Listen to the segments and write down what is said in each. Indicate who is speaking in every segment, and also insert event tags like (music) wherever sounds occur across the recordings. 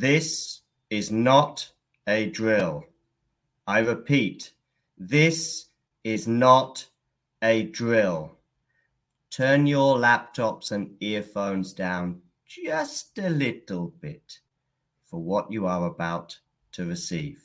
Speaker 1: This is not a drill. I repeat, this is not a drill. Turn your laptops and earphones down just a little bit for what you are about to receive.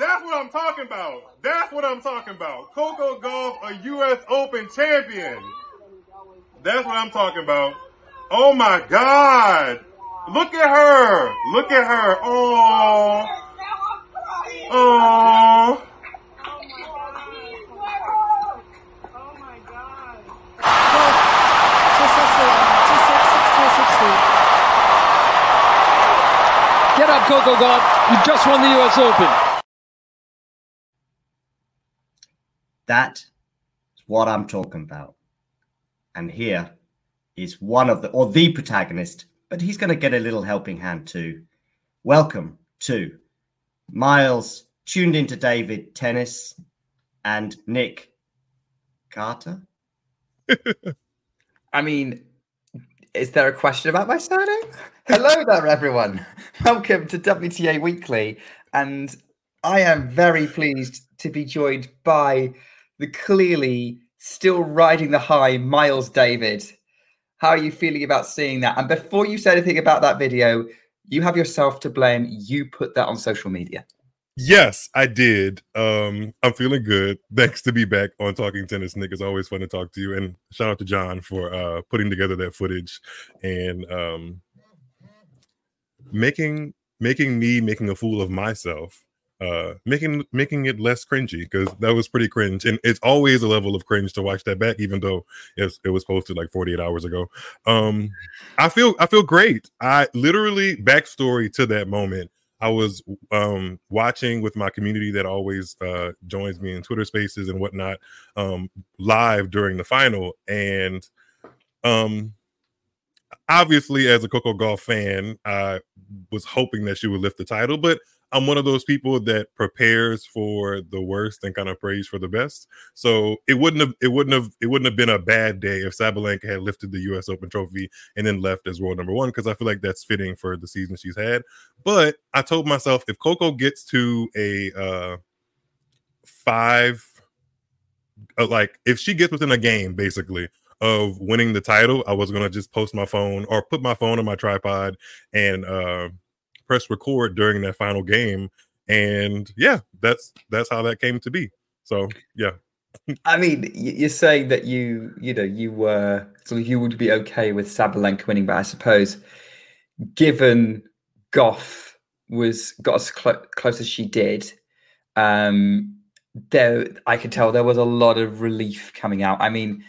Speaker 2: That's what I'm talking about. That's what I'm talking about. Coco Gauff, a U.S. Open champion. That's what I'm talking about. Oh my God. Look at her. Look at her. Oh. Oh.
Speaker 3: Get up, Coco Gauff. You just won the U.S. Open.
Speaker 1: That is what I'm talking about. And here is one of the, or the protagonist, but he's going to get a little helping hand too. Welcome to Miles, tuned into David Tennis, and Nick Carter. (laughs)
Speaker 4: I mean, is there a question about my surname? Hello there, everyone. (laughs) Welcome to WTA Weekly. And I am very pleased to be joined by the clearly still riding the high Miles David. How are you feeling about seeing that? And before you say anything about that video, you have yourself to blame. You put that on social media.
Speaker 2: Yes, I did. Um, I'm feeling good. Thanks to be back on Talking Tennis, Nick. It's always fun to talk to you. And shout out to John for uh, putting together that footage and um, making making me making a fool of myself, uh, making making it less cringy because that was pretty cringe. And it's always a level of cringe to watch that back, even though it was posted like 48 hours ago. Um, I feel I feel great. I literally backstory to that moment. I was um, watching with my community that always uh, joins me in Twitter Spaces and whatnot um, live during the final, and um, obviously, as a Coco Gauff fan, I was hoping that she would lift the title, but I'm one of those people that prepares for the worst and kind of prays for the best. So it wouldn't have it wouldn't have it wouldn't have been a bad day if Sabalenka had lifted the US Open trophy and then left as world number one because I feel like that's fitting for the season she's had. But I told myself if Coco gets to a uh five uh, like if she gets within a game basically of winning the title, I was gonna just post my phone or put my phone on my tripod and uh press record during that final game and yeah that's that's how that came to be so yeah
Speaker 4: I mean, you're saying that you, you know, you were so you would be okay with Sabalenka winning, but I suppose, given Gauff was got as cl- close as she did, um, there I could tell there was a lot of relief coming out. I mean,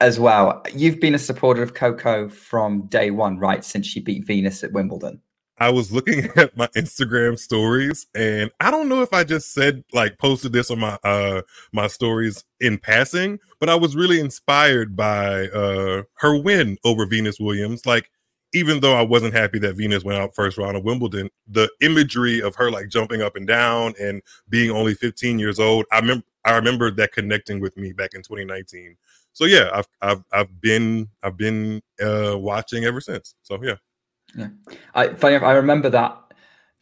Speaker 4: as well, you've been a supporter of Coco from day one, right? Since she beat Venus at Wimbledon.
Speaker 2: I was looking (laughs) at my Instagram stories and I don't know if I just said like posted this on my uh my stories in passing, but I was really inspired by uh her win over Venus Williams. Like even though I wasn't happy that Venus went out first round of Wimbledon, the imagery of her like jumping up and down and being only 15 years old, I remember I remember that connecting with me back in 2019. So yeah, I've I've I've been I've been uh watching ever since. So yeah.
Speaker 4: Yeah, I funny. I remember that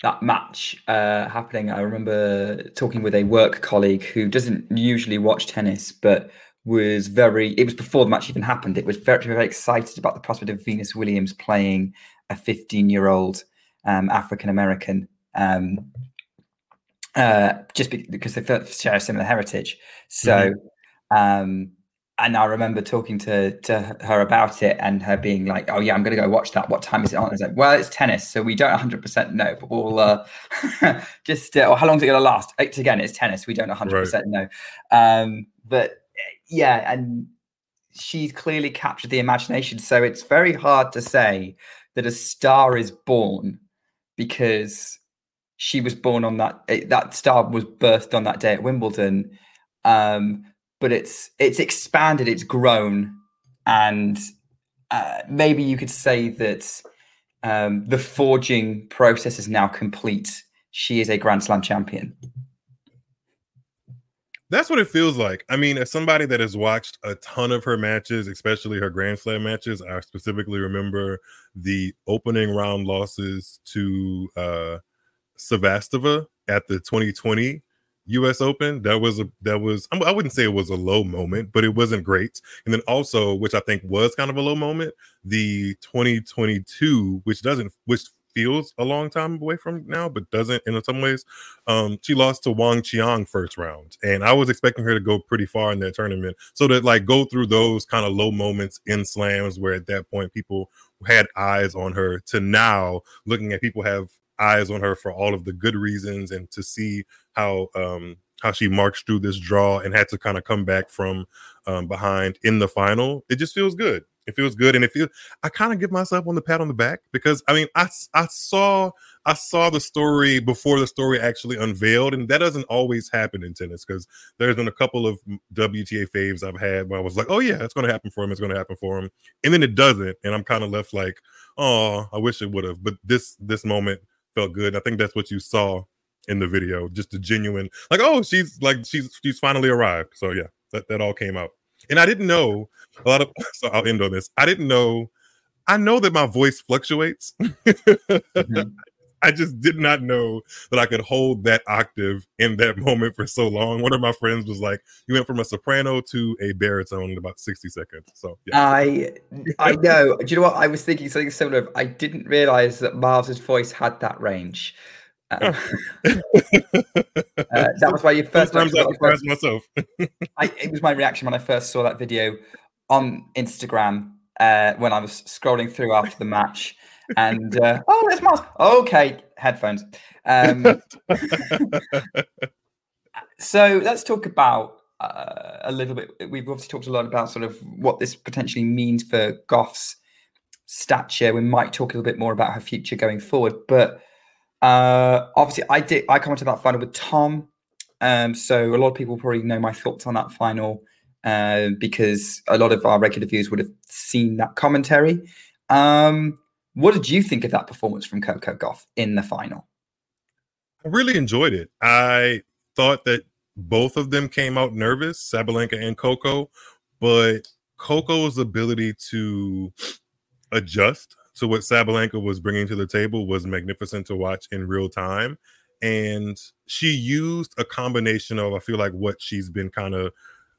Speaker 4: that match uh, happening. I remember talking with a work colleague who doesn't usually watch tennis, but was very. It was before the match even happened. It was very very excited about the prospect of Venus Williams playing a 15 year old um, African American. Um, uh, just because they share a similar heritage. So, mm-hmm. um, and I remember talking to to her about it and her being like, "Oh yeah, I'm going to go watch that. What time is it on?" I was like, "Well, it's tennis, so we don't 100 percent know, but we'll uh, (laughs) just uh, or how long is it going to last?" It's, again, it's tennis. We don't 100 right. percent know, um, but yeah, and she's clearly captured the imagination. So it's very hard to say that a star is born because she was born on that eh, that star was birthed on that day at Wimbledon. Um, but it's it's expanded, it's grown, and uh, maybe you could say that um, the forging process is now complete. She is a Grand Slam champion.
Speaker 2: That's what it feels like. I mean, as somebody that has watched a ton of her matches, especially her Grand Slam matches, I specifically remember the opening round losses to uh Sevastova at the 2020 U.S. Open. That was a that was I wouldn't say it was a low moment, but it wasn't great. And then also, which I think was kind of a low moment, the 2022, which doesn't which feels a long time away from now, but doesn't in some ways. Um, she lost to Wang Qiang first round, and I was expecting her to go pretty far in that tournament. So to like go through those kind of low moments in slams, where at that point people had eyes on her, to now looking at people have eyes on her for all of the good reasons and to see how um how she marched through this draw and had to kind of come back from um, behind in the final it just feels good. It feels good and it feels i kind of give myself on the pat on the back because i mean i i saw i saw the story before the story actually unveiled and that doesn't always happen in tennis because there's been a couple of wta faves i've had where i was like oh yeah it's going to happen for him it's going to happen for him and then it doesn't and i'm kind of left like oh i wish it would have but this this moment felt good. I think that's what you saw in the video, just the genuine like, oh, she's like she's she's finally arrived. So yeah, that, that all came out. And I didn't know a lot of (laughs) so I'll end on this. I didn't know I know that my voice fluctuates. mm-hmm. (laughs) I just did not know that I could hold that octave in that (laughs) moment for so long. One of my friends was like, "You went from a soprano to a baritone in about sixty seconds." So
Speaker 4: yeah. I, I (laughs) know. Do you know what I was thinking? Something similar. I didn't realize that Marv's voice had that range. Uh, (laughs) uh, that was why you first.
Speaker 2: Sometimes I surprised myself.
Speaker 4: I, it was my reaction when I first saw that video on Instagram uh, when I was scrolling through after the match and uh, oh, there's Miles. Okay, headphones. Um, (laughs) so let's talk about uh, a little bit. We've obviously talked a lot about sort of what this potentially means for Gauff's stature. We might talk a little bit more about her future going forward, but Uh, obviously, I did. I commented that final with Tom. Um, so a lot of people probably know my thoughts on that final uh, because a lot of our regular viewers would have seen that commentary. Um, what did you think of that performance from Coco Gauff in the final?
Speaker 2: I really enjoyed it. I thought that both of them came out nervous, Sabalenka and Coco, but Coco's ability to adjust to what Sabalenka was bringing to the table was magnificent to watch in real time. And she used a combination of, I feel like, what she's been kind of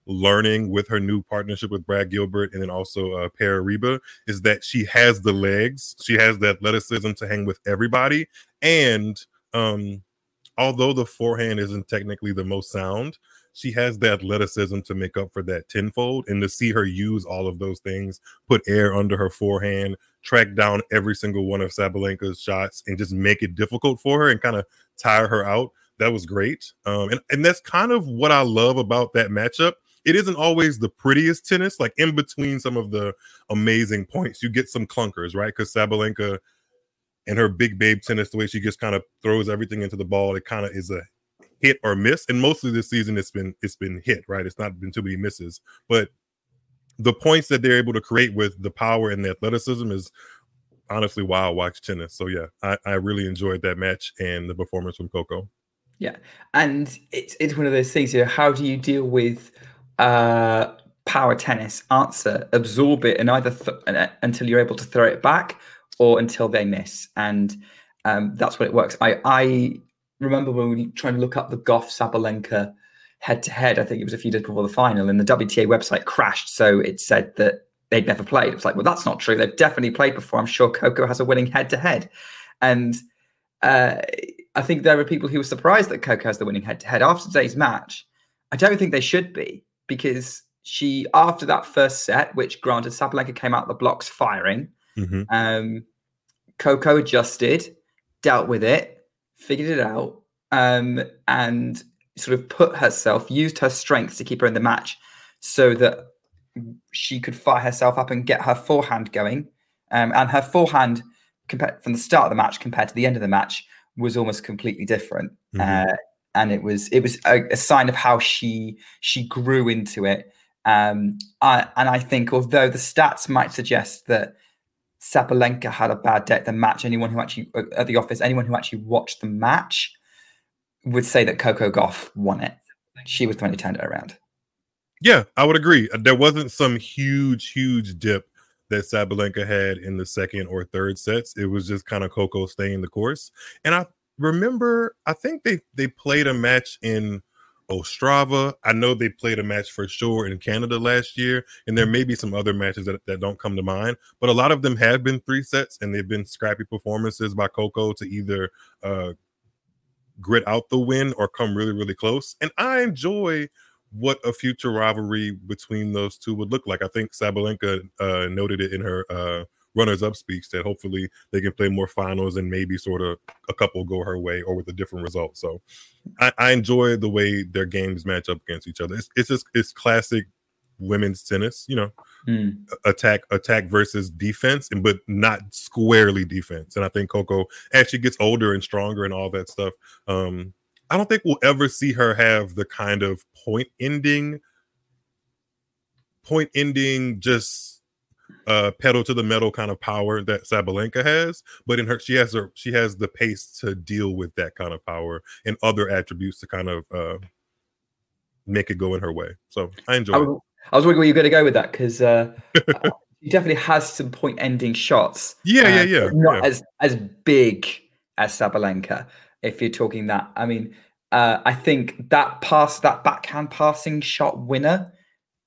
Speaker 2: learning with her new partnership with Brad Gilbert and then also uh, Pere Riba is that she has the legs, she has the athleticism to hang with everybody. And um, although the forehand isn't technically the most sound, she has the athleticism to make up for that tenfold and to see her use all of those things, put air under her forehand, track down every single one of Sabalenka's shots and just make it difficult for her and kind of tire her out. That was great. Um, and, and that's kind of what I love about that matchup. It isn't always the prettiest tennis, like in between some of the amazing points, you get some clunkers, right? Because Sabalenka and her big babe tennis, the way she just kind of throws everything into the ball, it kind of is a hit or miss. And mostly this season, it's been it's been hit, right? It's not been too many misses. But the points that they're able to create with the power and the athleticism is honestly why I watch tennis. So yeah, I, I really enjoyed that match and the performance from Coco.
Speaker 4: Yeah, and it's it's one of those things. You know, how do you deal with uh, power tennis? Answer: absorb it and either th- until you're able to throw it back, or until they miss. And um, that's what it works. I I remember when we were trying to look up the Gauff Sabalenka head to head. I think it was a few days before the final, and the WTA website crashed. So it said that they'd never played. It was like, well, that's not true. They've definitely played before. I'm sure Coco has a winning head to head. And uh, I think there are people who were surprised that Coco has the winning head to head after today's match. I don't think they should be because she, after that first set, which granted Sabalenka came out the blocks firing, mm-hmm. um, Coco adjusted, dealt with it, figured it out, um, and sort of put herself, used her strengths to keep her in the match so that she could fire herself up and get her forehand going. Um, and her forehand, compared from the start of the match compared to the end of the match, was almost completely different. Mm-hmm. Uh, and it was it was a, a, sign of how she she grew into it. Um, I, and I think although the stats might suggest that Sabalenka had a bad at the match, anyone who actually uh, at the office, anyone who actually watched the match would say that Coco Gauff won it. She was the one who turned it around.
Speaker 2: Yeah, I would agree. Uh, there wasn't some huge, huge dip that Sabalenka had in the second or third sets. It was just kind of Coco staying the course. And I remember, I think they they played a match in Ostrava. I know they played a match for sure in Canada last year, and there may be some other matches that, that don't come to mind, but a lot of them have been three sets and they've been scrappy performances by Coco to either uh, grit out the win or come really, really close. And I enjoy what a future rivalry between those two would look like. I think Sabalenka uh, noted it in her uh, runners-up speech that hopefully they can play more finals and maybe sort of a couple go her way or with a different result. So I, I enjoy the way their games match up against each other. It's, it's just it's classic women's tennis, you know, mm. attack attack versus defense, and but not squarely defense. And I think Coco as she gets older and stronger and all that stuff, um, I don't think we'll ever see her have the kind of point ending, point ending, just uh pedal to the metal kind of power that Sabalenka has, but in her she has her she has the pace to deal with that kind of power and other attributes to kind of uh make it go in her way. So I enjoy I, it.
Speaker 4: I was wondering where you're going to go with that because uh, he definitely has some point ending shots.
Speaker 2: Yeah, uh, yeah, yeah.
Speaker 4: Not
Speaker 2: yeah.
Speaker 4: as as big as Sabalenka. If you're talking that, I mean, uh, I think that pass, that backhand passing shot winner,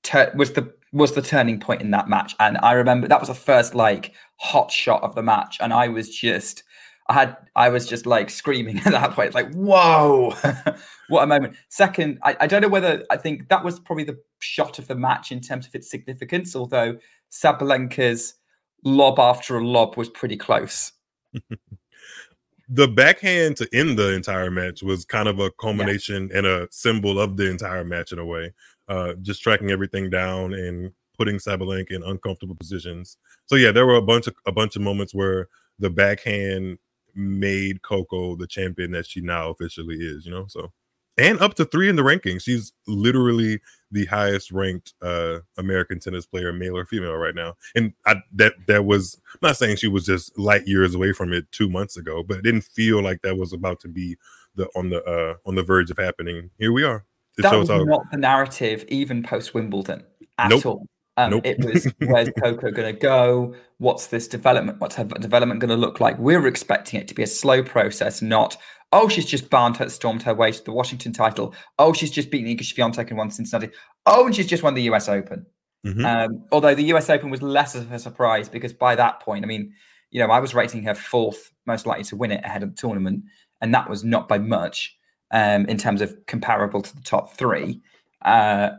Speaker 4: ter- was the was the turning point in that match. And I remember that was the first like hot shot of the match, and I was just I had I was just like screaming (laughs) at that point, like, whoa, (laughs) what a moment. Second, I, I, don't know whether I think that was probably the shot of the match in terms of its significance, although Sabalenka's lob after a lob was pretty close. (laughs)
Speaker 2: the backhand to end the entire match was kind of a culmination yeah. and a symbol of the entire match in a way. Uh, just tracking everything down and putting Sabalenka in uncomfortable positions. So yeah, there were a bunch of a bunch of moments where the backhand made Coco the champion that she now officially is. You know, so and up to three in the rankings. She's literally the highest ranked uh American tennis player, male or female, right now. And I, that that was I'm not saying she was just light years away from it two months ago, but it didn't feel like that was about to be the on the uh on the verge of happening. Here we are.
Speaker 4: That was not the narrative, even post Wimbledon at
Speaker 2: Nope.
Speaker 4: all. Um,
Speaker 2: Nope.
Speaker 4: It was (laughs) where's Coco going to go? What's this development? What's her development going to look like? We were expecting it to be a slow process, not oh she's just barned her, stormed her way to the Washington title. Oh she's just beaten Iga Swiatek and won Cincinnati. Oh and she's just won the U.S. Open.
Speaker 2: Mhm.
Speaker 4: Um, although the US Open was less of a surprise because by that point, I mean, you know, I was rating her fourth most likely to win it ahead of the tournament, and that was not by much um, in terms of comparable to the top three. Uh,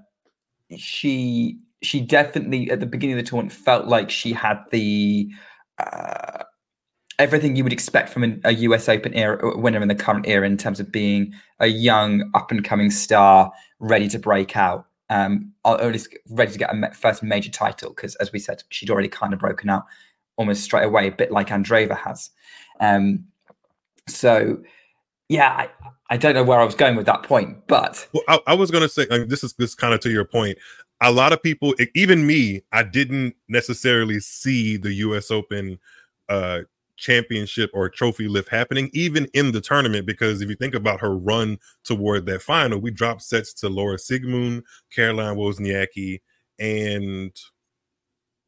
Speaker 4: she she definitely at the beginning of the tournament felt like she had the uh, everything you would expect from an, a US Open era winner in the current era in terms of being a young up and coming star ready to break out um, or at least ready to get a first major title. Because as we said, she'd already kind of broken out almost straight away, a bit like Andreeva has. Um, so, yeah, I, I don't know where I was going with that point, but
Speaker 2: Well, I, I was gonna say like, this is this kind of to your point. A lot of people, even me, I didn't necessarily see the U.S. Open uh, championship or trophy lift happening, even in the tournament. Because if you think about her run toward that final, we dropped sets to Laura Siegemund, Caroline Wozniacki, and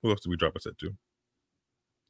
Speaker 2: who else did we drop a set to?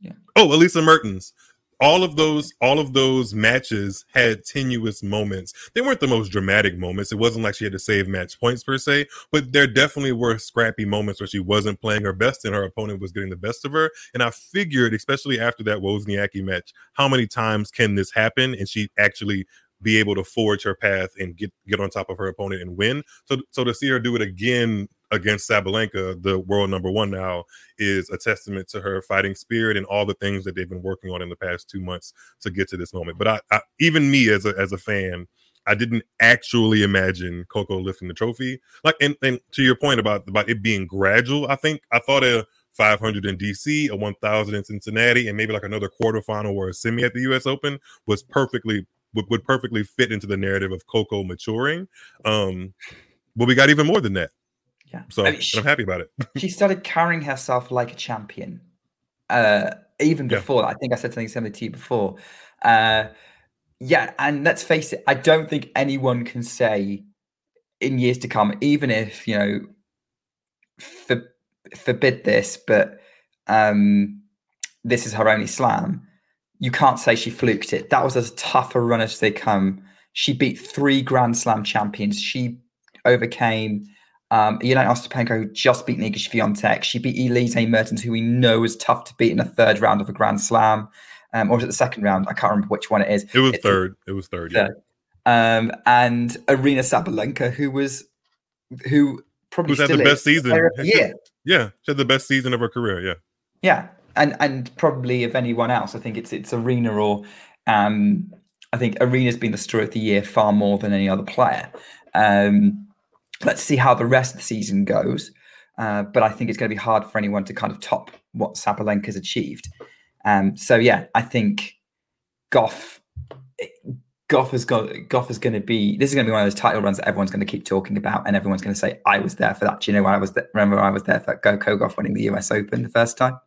Speaker 4: Yeah.
Speaker 2: Oh, Elise Mertens. All of those, all of those matches had tenuous moments. They weren't the most dramatic moments. It wasn't like she had to save match points per se, but there definitely were scrappy moments where she wasn't playing her best and her opponent was getting the best of her. And I figured, especially after that Wozniacki match, how many times can this happen? And she actually be able to forge her path and get get on top of her opponent and win. So so to see her do it again against Sabalenka, the world number one now, is a testament to her fighting spirit and all the things that they've been working on in the past two months to get to this moment. But I, I even me as a as a fan, I didn't actually imagine Coco lifting the trophy. Like and, and to your point about about it being gradual, I think I thought a 500 in DC, a 1000 in Cincinnati, and maybe like another quarterfinal or a semi at the US Open was perfectly would, would perfectly fit into the narrative of Coco maturing. Um, but we got even more than that.
Speaker 4: Yeah.
Speaker 2: So
Speaker 4: I mean, she-
Speaker 2: I'm happy about it. (laughs)
Speaker 4: she started carrying herself like a champion. Uh, even before that, I think I said something similar to you before. Uh, yeah, and let's face it, I don't think anyone can say in years to come, even if you know, for, forbid this, but um, this is her only slam. You can't say she fluked it. That was as tough a run as they come. She beat three Grand Slam champions. She overcame um, Elena Ostapenko, who just beat Iga Swiatek. She beat Elise Mertens, who we know is tough to beat in a third round of a Grand Slam. Um, or was it the second round? I can't remember which one it is.
Speaker 2: It was
Speaker 4: It's-
Speaker 2: third. It was third. Yeah.
Speaker 4: Um, and Aryna Sabalenka, who was, who probably
Speaker 2: Who's had the best season?
Speaker 4: player of the
Speaker 2: She-
Speaker 4: year. (laughs)
Speaker 2: Yeah, she had the best season of her career. Yeah.
Speaker 4: Yeah, and and probably of anyone else, I think it's it's Aryna or um, I think Aryna's been the story of the year far more than any other player. Um, let's see how the rest of the season goes, uh, but I think it's going to be hard for anyone to kind of top what Sabalenka's achieved. Um, so yeah, I think Gauff. Gauff is going. Gauff is going to be. This is going to be one of those title runs that everyone's going to keep talking about, and everyone's going to say, "I was there for that." Do you know I was? There? Remember, I was there for Coco Gauff winning the U.S. Open the first time.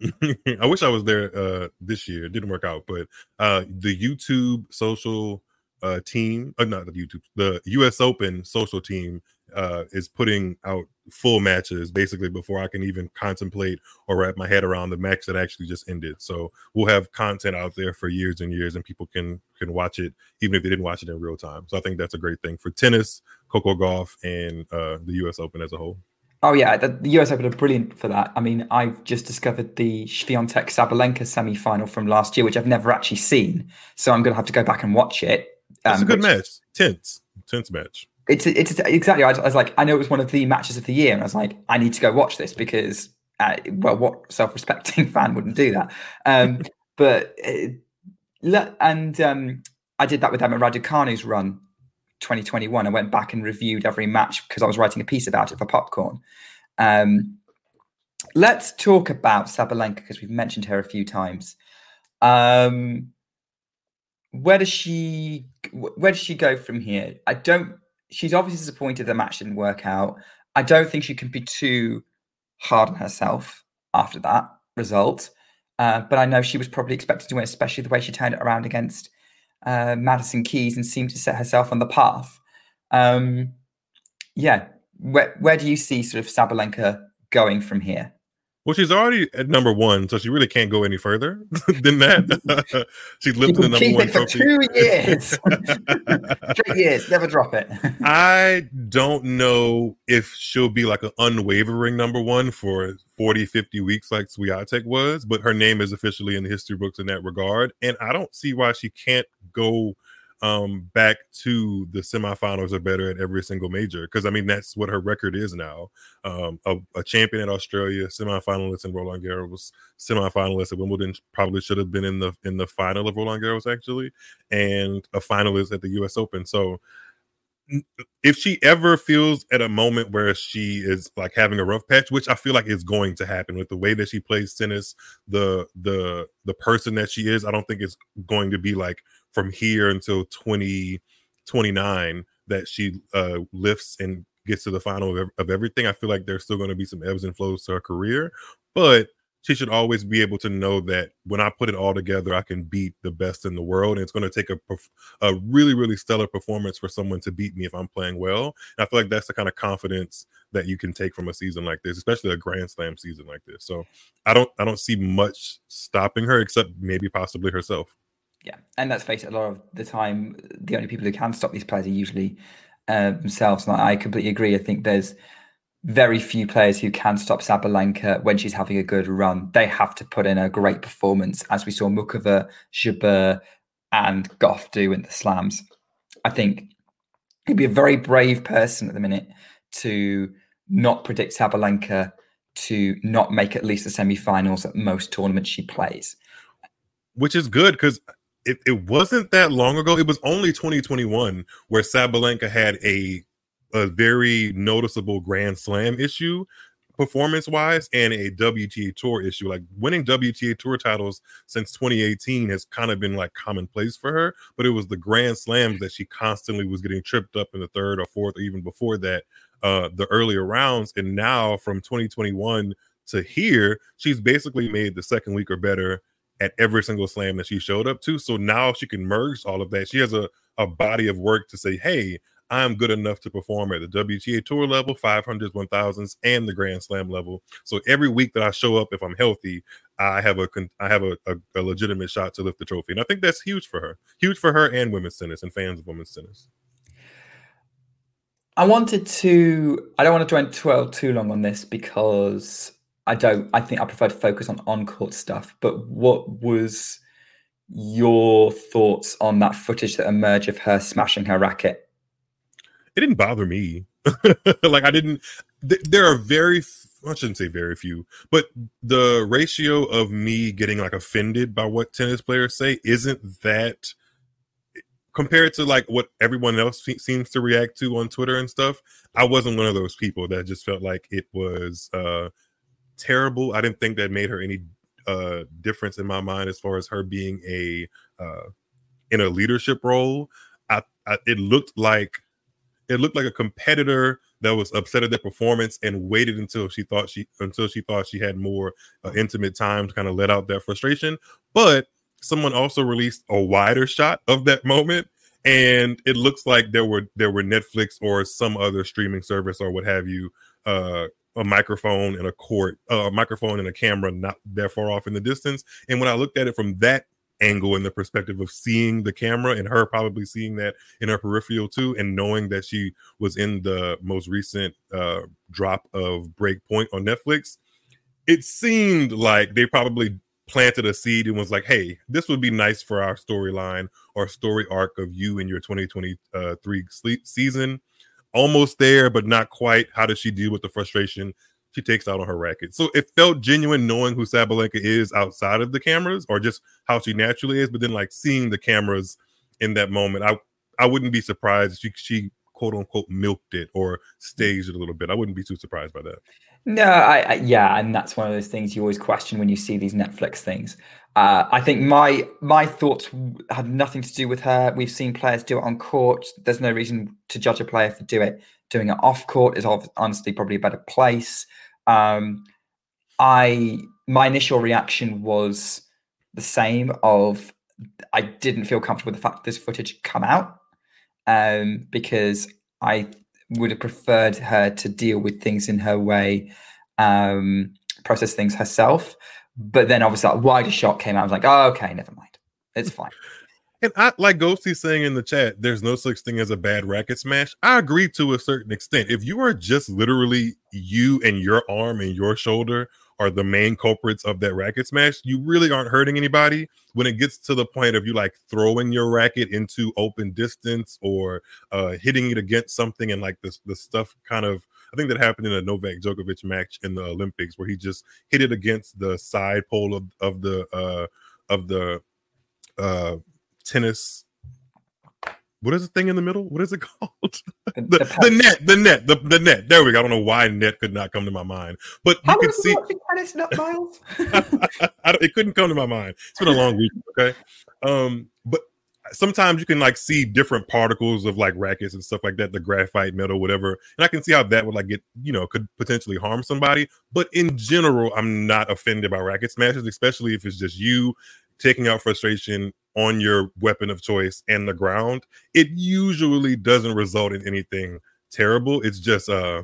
Speaker 4: (laughs)
Speaker 2: I wish I was there uh this year. It didn't work out, but uh the YouTube social uh team, uh, not the YouTube, the US Open social team uh is putting out full matches basically before I can even contemplate or wrap my head around the match that actually just ended. So we'll have content out there for years and years and people can can watch it even if they didn't watch it in real time. So I think that's a great thing for tennis, Coco Gauff and uh the US Open as a whole.
Speaker 4: Oh yeah, the, the US Open are brilliant for that. I mean, I've just discovered the Swiatek Sabalenka semi-final from last year, which I've never actually seen. So I'm going to have to go back and watch it.
Speaker 2: It's a
Speaker 4: um,
Speaker 2: good
Speaker 4: which-
Speaker 2: match. Tense. Tense match.
Speaker 4: It's it's exactly. I was, I was like, I know it was one of the matches of the year, and I was like, I need to go watch this because, uh, well, what self-respecting (laughs) fan wouldn't do that? Um, (laughs) but uh, and um, I did that with Emma Raducanu's run, 2021. I went back and reviewed every match because I was writing a piece about it for Popcorn. Um, let's talk about Sabalenka because we've mentioned her a few times. Um, where does she where does she go from here? I don't. She's obviously disappointed the match didn't work out. I don't think she can be too hard on herself after that result. Uh, but I know she was probably expected to win, especially the way she turned it around against uh, Madison Keys and seemed to set herself on the path. Um, yeah, where where do you see sort of Sabalenka going from here?
Speaker 2: Well, she's already at number one, so she really can't go any further (laughs) than that. (laughs) she's lifted the number one
Speaker 4: for two years, (laughs) three years, never drop it.
Speaker 2: I don't know if she'll be like an unwavering number one for 40, 50 weeks like Swiatek was, but her name is officially in the history books in that regard, and I don't see why she can't go um, back to the semifinals or better at every single major. Because I mean, that's what her record is now. Um, a, a, champion at Australia, semifinalist in Roland Garros, semifinalist at Wimbledon. Probably should have been in the in the final of Roland Garros actually, and a finalist at the U.S. Open. So. If she ever feels at a moment where she is like having a rough patch, which I feel like is going to happen with the way that she plays tennis, the the the person that she is, I don't think it's going to be like from here until 2029 that she uh, lifts and gets to the final of, of everything. I feel like there's still going to be some ebbs and flows to her career, but she should always be able to know that when I put it all together, I can beat the best in the world. And it's going to take a, a really, really stellar performance for someone to beat me if I'm playing well. And I feel like that's the kind of confidence that you can take from a season like this, especially a Grand Slam season like this. So I don't, I don't see much stopping her except maybe possibly herself.
Speaker 4: Yeah, and let's face it, a lot of the time, the only people who can stop these players are usually uh, themselves. And I completely agree. I think there's very few players who can stop Sabalenka when she's having a good run. They have to put in a great performance, as we saw Muchova, Jabeur, and Gauff do in the slams. I think he'd be a very brave person at the minute to not predict Sabalenka to not make at least the semi-finals at most tournaments she plays.
Speaker 2: Which is good because it, it wasn't that long ago. It was only 2021 where Sabalenka had a a very noticeable Grand Slam issue performance wise and a WTA Tour issue. Like winning WTA Tour titles since 2018 has kind of been like commonplace for her, but it was the Grand Slams that she constantly was getting tripped up in the third or fourth, or even before that, uh, the earlier rounds. And now from 2021 to here, she's basically made the second week or better at every single slam that she showed up to. So now she can merge all of that. She has a, a body of work to say, hey, I'm good enough to perform at the WTA Tour level, 500s, 1000s, and the Grand Slam level. So every week that I show up, if I'm healthy, I have a I have a, a, a legitimate shot to lift the trophy, and I think that's huge for her, huge for her and women's tennis and fans of women's tennis.
Speaker 4: I wanted to. I don't want to dwell too long on this because I don't. I think I prefer to focus on on court stuff. But what was your thoughts on that footage that emerged of her smashing her racket?
Speaker 2: It didn't bother me. (laughs) like I didn't. Th- there are very. I shouldn't say very few, but the ratio of me getting like offended by what tennis players say isn't that compared to like what everyone else seems to react to on Twitter and stuff. I wasn't one of those people that just felt like it was uh terrible. I didn't think that made her any uh, difference in my mind as far as her being a uh, in a leadership role. I, I, it looked like it looked like a competitor that was upset at their performance and waited until she thought she until she thought she had more uh, intimate time to kind of let out that frustration. But someone also released a wider shot of that moment and it looks like there were there were Netflix or some other streaming service or what have you uh a microphone and a court, uh, a microphone and a camera not that far off in the distance. And when I looked at it from that angle in the perspective of seeing the camera and her probably seeing that in her peripheral too, and knowing that she was in the most recent uh, drop of Breakpoint on Netflix, it seemed like they probably planted a seed and was like, "Hey, this would be nice for our storyline or story arc of you in your 2023 uh, season." almost there, but not quite. How does she deal with the frustration she takes out on her racket? So it felt genuine knowing who Sabalenka is outside of the cameras or just how she naturally is. But then, like seeing the cameras in that moment, I I wouldn't be surprised she she quote unquote milked it or staged it a little bit. I wouldn't be too surprised by that.
Speaker 4: No, I, I, yeah, and that's one of those things you always question when you see these Netflix things. Uh, I think my my thoughts had nothing to do with her. We've seen players do it on court. There's no reason to judge a player for do it. Doing it off court is honestly probably a better place. Um, I my initial reaction was the same of I didn't feel comfortable with the fact this footage come out um, because I would have preferred her to deal with things in her way, um, process things herself. But then obviously that wider shot came out. I was like, oh, okay, never mind. It's fine.
Speaker 2: And I like Ghosty saying in the chat, there's no such thing as a bad racket smash. I agree to a certain extent. If you are just literally you and your arm and your shoulder are the main culprits of that racket smash, you really aren't hurting anybody. When it gets to the point of you like throwing your racket into open distance or uh, hitting it against something and like this the stuff kind of I think that happened in a Novak Djokovic match in the Olympics where he just hit it against the side pole of, of the uh of the uh tennis what is the thing in the middle? What is it (laughs) called? the, the, the, net, the net, the, the net. There we go. I don't know why net could not come to my mind, but
Speaker 4: How
Speaker 2: you could see
Speaker 4: tennis, not miles. (laughs) (laughs)
Speaker 2: it couldn't come to my mind. It's been a long week. Okay, um, but sometimes you can like see different particles of like rackets and stuff like that, the graphite metal, whatever, and I can see how that would like get you know could potentially harm somebody. But in general, I'm not offended by racket smashes, especially if it's just you taking out frustration on your weapon of choice and the ground, it usually doesn't result in anything terrible. It's just uh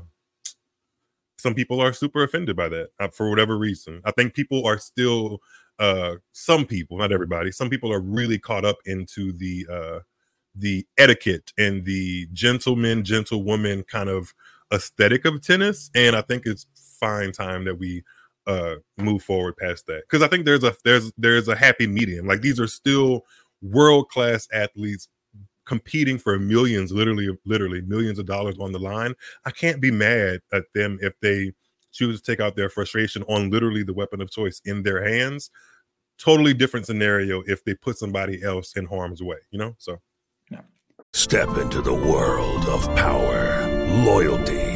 Speaker 2: some people are super offended by that uh, for whatever reason. I think people are still uh some people, not everybody, some people are really caught up into the uh the etiquette and the gentleman, gentlewoman kind of aesthetic of tennis. And I think it's fine time that we uh move forward past that. Because i think there's a there's there's a happy medium. Like these are still world class athletes competing for millions literally literally millions of dollars on the line. I can't be mad at them if they choose to take out their frustration on literally the weapon of choice in their hands. Totally different scenario if they put somebody else in harm's way you know? So.
Speaker 5: Yeah. step into the world of power loyalty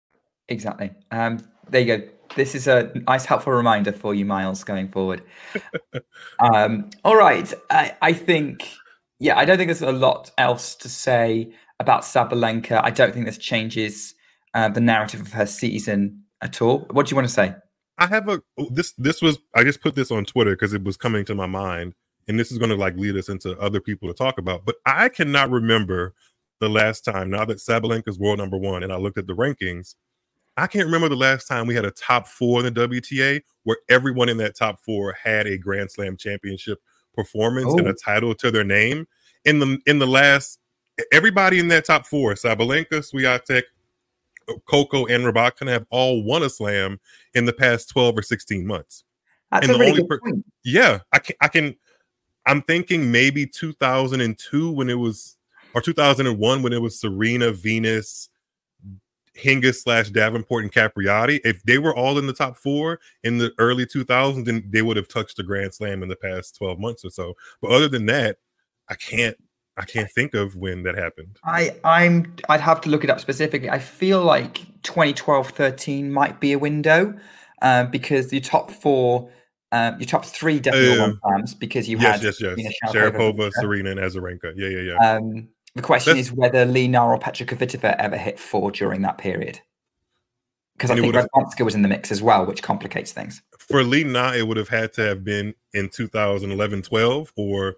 Speaker 4: Exactly. Um, there you go. This is a nice, helpful reminder for you, Miles, going forward. (laughs) um, all right. I, I think, yeah, I don't think there's a lot else to say about Sabalenka. I don't think this changes uh, the narrative of her season at all. What do you want to say?
Speaker 2: I have a oh, this. This was I just put this on Twitter because it was coming to my mind, and this is going to like lead us into other people to talk about. But I cannot remember the last time now that Sabalenka's world number one, and I looked at the rankings I can't remember the last time we had a top four in the WTA where everyone in that top four had a Grand Slam championship performance oh. and a oh. title to their name. In the in the last, everybody in that top four, Sabalenka, Swiatek, Coco, and Rybakina have all won a slam in the past 12 or 16 months.
Speaker 4: That's and a really good per- point.
Speaker 2: Yeah, I can I can I'm thinking maybe 2002 when it was or 2001 when it was Serena, Venus, Hingis slash Davenport and Capriati, if they were all in the top four in the early 2000s, then they would have touched the Grand Slam in the past 12 months or so. But other than that, I can't I can't think of when that happened.
Speaker 4: I I'm I'd have to look it up specifically. I feel like 2012 13 might be a window uh, because your top four. Uh, your top three definitely uh, times because you
Speaker 2: yes,
Speaker 4: had
Speaker 2: yes, yes, Sharapova, Serena, and Azarenka. Yeah, yeah,
Speaker 4: yeah. Um, the question That's... is whether Li Na or Petra Kvitova ever hit four during that period. Because I think Radwanska was in the mix as well, which complicates things.
Speaker 2: For Li Na, it would have had to have been in 2011 12 or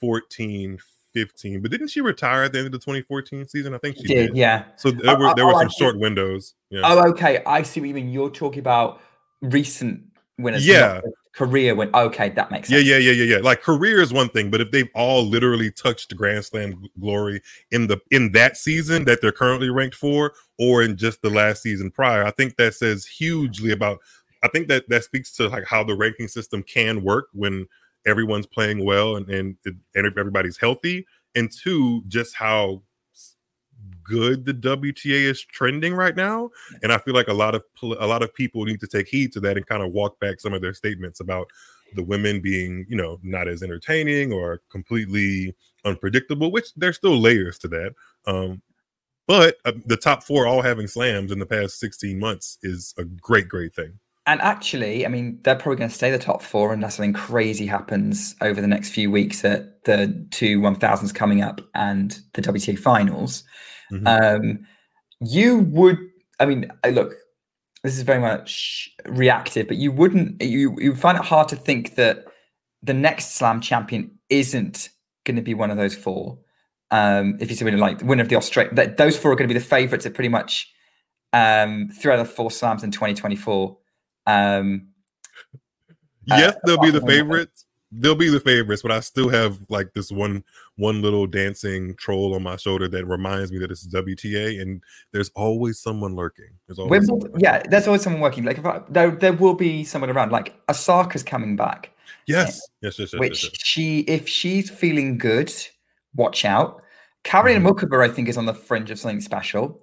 Speaker 2: 14 15. But didn't she retire at the end of the 2014 season? I think she did. did.
Speaker 4: Yeah.
Speaker 2: So there oh, were, oh, there were oh, some short windows. Yeah.
Speaker 4: Oh, okay. I see what you mean. You're talking about recent winners.
Speaker 2: Yeah
Speaker 4: career when okay that makes sense.
Speaker 2: yeah yeah yeah yeah yeah like career is one thing but if they've all literally touched grand slam glory in the in that season that they're currently ranked for or in just the last season prior i think that says hugely about i think that that speaks to like how the ranking system can work when everyone's playing well and and, and everybody's healthy, and two, just how good the WTA is trending right now. And I feel like a lot of a lot of people need to take heed to that and kind of walk back some of their statements about the women being, you know, not as entertaining or completely unpredictable, which there's still layers to that. Um, but uh, the top four all having slams in the past 16 months is a great, great thing.
Speaker 4: And actually, I mean, they're probably going to stay the top four unless something crazy happens over the next few weeks at the two 1000s coming up and the WTA finals. Mm-hmm. Um, you would, I mean, look, this is very much reactive, but you wouldn't, you you find it hard to think that the next Slam champion isn't going to be one of those four. Um, if he's a winner, like the winner of the Australia, that those four are going to be the favourites at pretty much um, three out of four slams in 2024. Um,
Speaker 2: yes, uh, they'll be the (laughs) favorites, they'll be the favorites, but I still have like this one one little dancing troll on my shoulder that reminds me that it's WTA, and there's always someone lurking. There's always
Speaker 4: someone yeah, there's always someone working. Like I, there, there will be someone around. Like Osaka's coming back.
Speaker 2: Yes, yes, yes, yes
Speaker 4: Which
Speaker 2: yes, yes.
Speaker 4: she, if she's feeling good, watch out. Karolina mm-hmm. I think, is on the fringe of something special.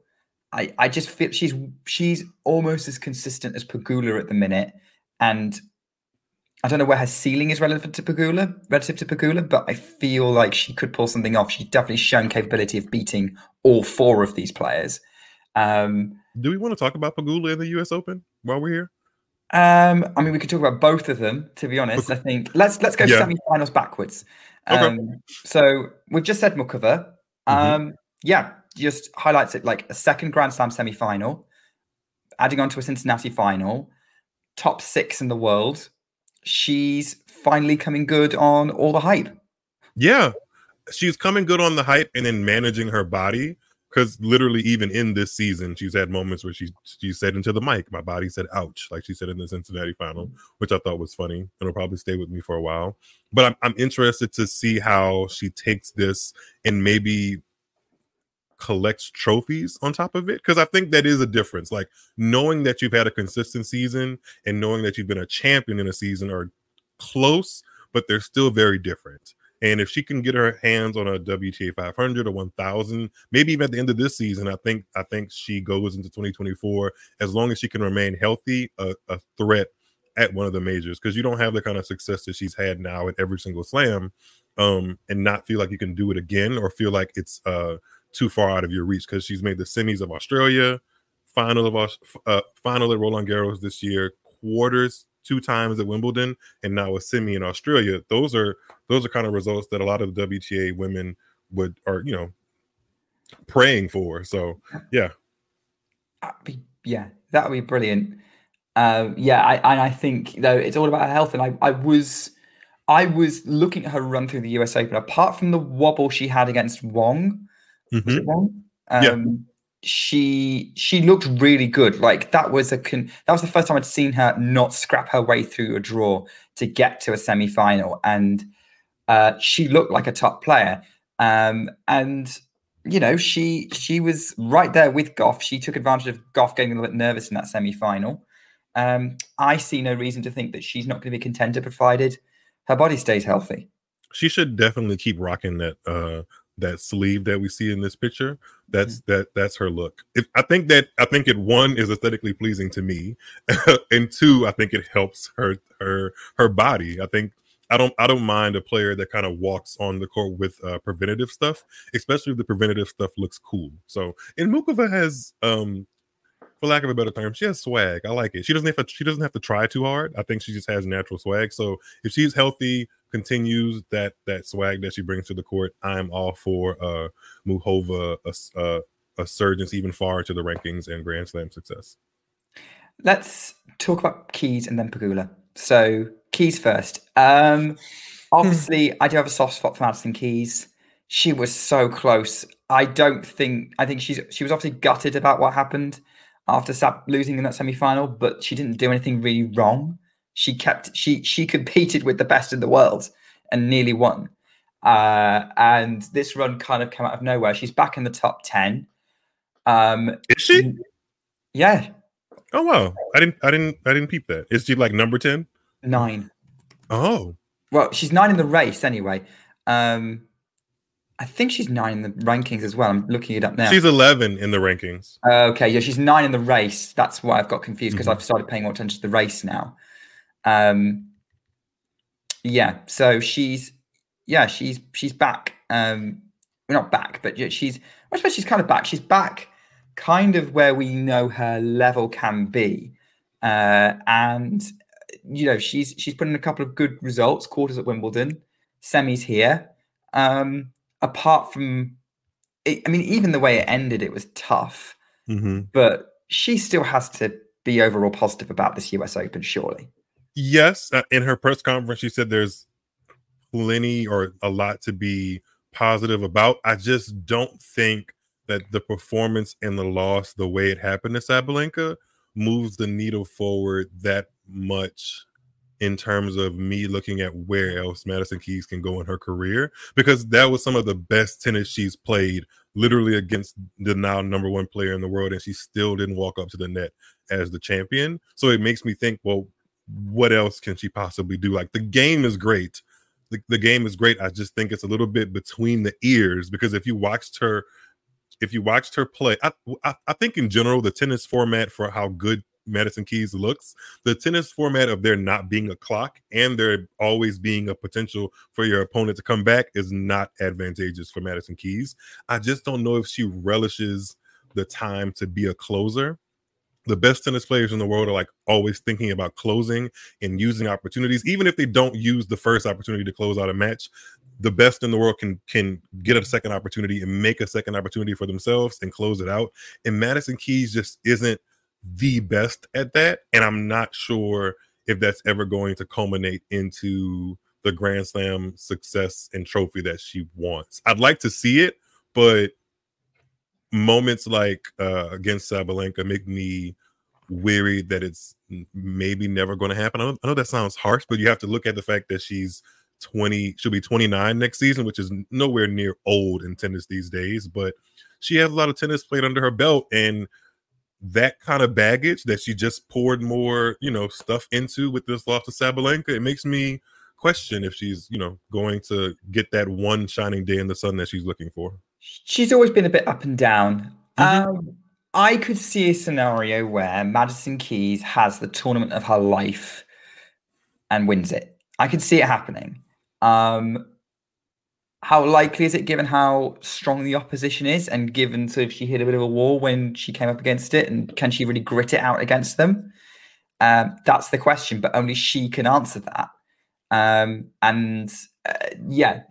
Speaker 4: I, I just feel she's she's almost as consistent as Pegula at the minute, and I don't know where her ceiling is relative to Pegula, relative to Pegula, but I feel like she could pull something off. She's definitely shown capability of beating all four of these players. Um,
Speaker 2: Do we want to talk about Pegula in the U.S. Open while we're here?
Speaker 4: Um, I mean, we could talk about both of them. To be honest, I think let's let's go yeah. semi-finals backwards. Um, okay. So we've just said Muchova. Mm-hmm. Um, mm-hmm. Yeah, just highlights it like a second Grand Slam semi-final, adding on to a Cincinnati final, top six in the world she's finally coming good on all the hype.
Speaker 2: Yeah, she's coming good on the hype and then managing her body. Because literally, even in this season, she's had moments where she she said into the mic, "My body said ouch," like she said in the Cincinnati final, which I thought was funny will probably stay with me for a while. But I'm I'm interested to see how she takes this and maybe collects trophies on top of it because I think that is a difference. Like knowing that you've had a consistent season and knowing that you've been a champion in a season are close, but they're still very different. And if she can get her hands on a WTA 500 or 1000, maybe even at the end of this season, I think I think she goes into 2024 as long as she can remain healthy, a, a threat at one of the majors because you don't have the kind of success that she's had now at every single slam um and not feel like you can do it again or feel like it's uh too far out of your reach because she's made the semis of Australia, final of uh, final at Roland Garros this year, quarters two times at Wimbledon, and now a semi in Australia. Those are those are kind of results that a lot of WTA women would are you know praying for. So yeah,
Speaker 4: be, yeah, that would be brilliant. Uh, yeah, I, and I think though it's all about health, and I, I was. I was looking at her run through the US Open. Apart from the wobble she had against Wang, Mm-hmm. Um, yeah. She she looked really good. Like that was a con- that was the first time I'd seen her not scrap her way through a draw to get to a semi final, and uh, she looked like a top player. Um, and you know she she was right there with Gauff. She took advantage of Gauff getting a little bit nervous in that semi final. Um, I see no reason to think that she's not going to be a contender provided her body stays healthy.
Speaker 2: She should definitely keep rocking that uh, that sleeve that we see in this picture that's mm-hmm. that that's her look if, i think that i think it one is aesthetically pleasing to me (laughs) and two i think it helps her her her body i think i don't i don't mind a player that kind of walks on the court with uh, preventative stuff especially if the preventative stuff looks cool so and Muchova has um for lack of a better term, she has swag. I like it. She doesn't have to. She doesn't have to try too hard. I think she just has natural swag. So if she's healthy, continues that that swag that she brings to the court, I'm all for uh Muchova a, a, a surgence even far to the rankings and Grand Slam success.
Speaker 4: Let's talk about Keys and then Pegula. So Keys first. Um obviously I do have a soft spot for Madison Keys. She was so close. I don't think I think she's she was obviously gutted about what happened after losing in that semi final, but she didn't do anything really wrong she kept she she competed with the best in the world and nearly won. Uh, and this run kind of came out of nowhere. She's back in the top ten. Um,
Speaker 2: Is she?
Speaker 4: Yeah.
Speaker 2: Oh wow! I didn't I didn't I didn't peep that. Is she like number ten?
Speaker 4: Nine.
Speaker 2: Oh.
Speaker 4: Well, she's nine in the race anyway. Um, I think she's nine in the rankings as well. I'm looking it up now.
Speaker 2: She's 11 in the rankings.
Speaker 4: Okay, yeah, she's nine in the race. That's why I've got confused because
Speaker 2: Mhm.
Speaker 4: I've started paying more attention to the race now. Um, yeah, so she's yeah, she's she's back. Um, well, not back, but she's I suppose she's kind of back. She's back, kind of where we know her level can be, uh, and you know she's she's put in a couple of good results, quarters at Wimbledon, semis here. Um, apart from, it, I mean, even the way it ended, it was tough
Speaker 2: hmm
Speaker 4: but she still has to be overall positive about this US Open, surely.
Speaker 2: Yes, uh, in her press conference, she said there's plenty or a lot to be positive about. I just don't think that the performance and the loss, the way it happened to Sabalenka, moves the needle forward that much in terms of me looking at where else Madison Keys can go in her career because that was some of the best tennis she's played literally against the now number one player in the world and she still didn't walk up to the net as the champion so it makes me think well what else can she possibly do? Like the game is great. The, the game is great. I just think it's a little bit between the ears because if you watched her if you watched her play I, I i think in general the tennis format for how good madison keys looks the tennis format of there not being a clock and there always being a potential for your opponent to come back is not advantageous for madison keys. I just don't know if she relishes the time to be a closer the best tennis players in the world are like always thinking about closing and using opportunities. Even if they don't use the first opportunity to close out a match the best in the world can can get a second opportunity and make a second opportunity for themselves and close it out. And madison keys just isn't the best at that and i'm not sure if that's ever going to culminate into the grand slam success and trophy that she wants. I'd like to see it but moments like uh against Sabalenka make me weary that it's maybe never going to happen. I I know that sounds harsh, but you have to look at the fact that she's 20, she'll be 29 next season, which is nowhere near old in tennis these days, but she has a lot of tennis played under her belt and that kind of baggage that she just poured more, you know, stuff into with this loss to Sabalenka, it makes me question if she's, you know, going to get that one shining day in the sun that she's looking for.
Speaker 4: She's always been a bit up and down. Um, I could see a scenario where Madison Keys has the tournament of her life and wins it. I could see it happening. Um, how likely is it given how strong the opposition is and given so if she hit a bit of a wall when she came up against it and can she really grit it out against them? Um, that's the question, but only she can answer that. Um, and uh, yeah,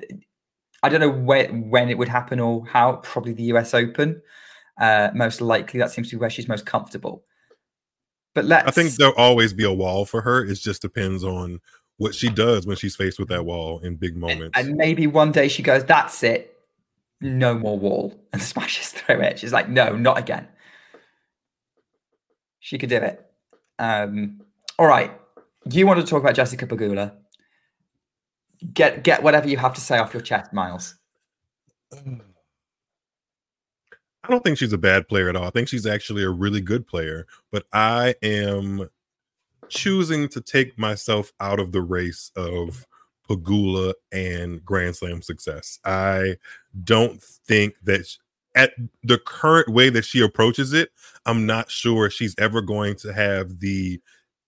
Speaker 4: I don't know when when it would happen or how. Probably the US Open. Uh, most likely, that seems to be where she's most comfortable. But let's.
Speaker 2: I think there'll always be a wall for her. It just depends on what she does when she's faced with that wall in big moments.
Speaker 4: and maybe one day she goes, "That's it, no more wall," (laughs) and smashes through it. She's like, "No, not again." She could do it. Um, all right, you want to talk about Jessica Pegula? Get get whatever you have to say off your chest, Miles.
Speaker 2: I don't think she's a bad player at all. I think she's actually a really good player, but I am choosing to take myself out of the race of Pegula and Grand Slam success. I don't think that sh- at the current way that she approaches it, I'm not sure she's ever going to have the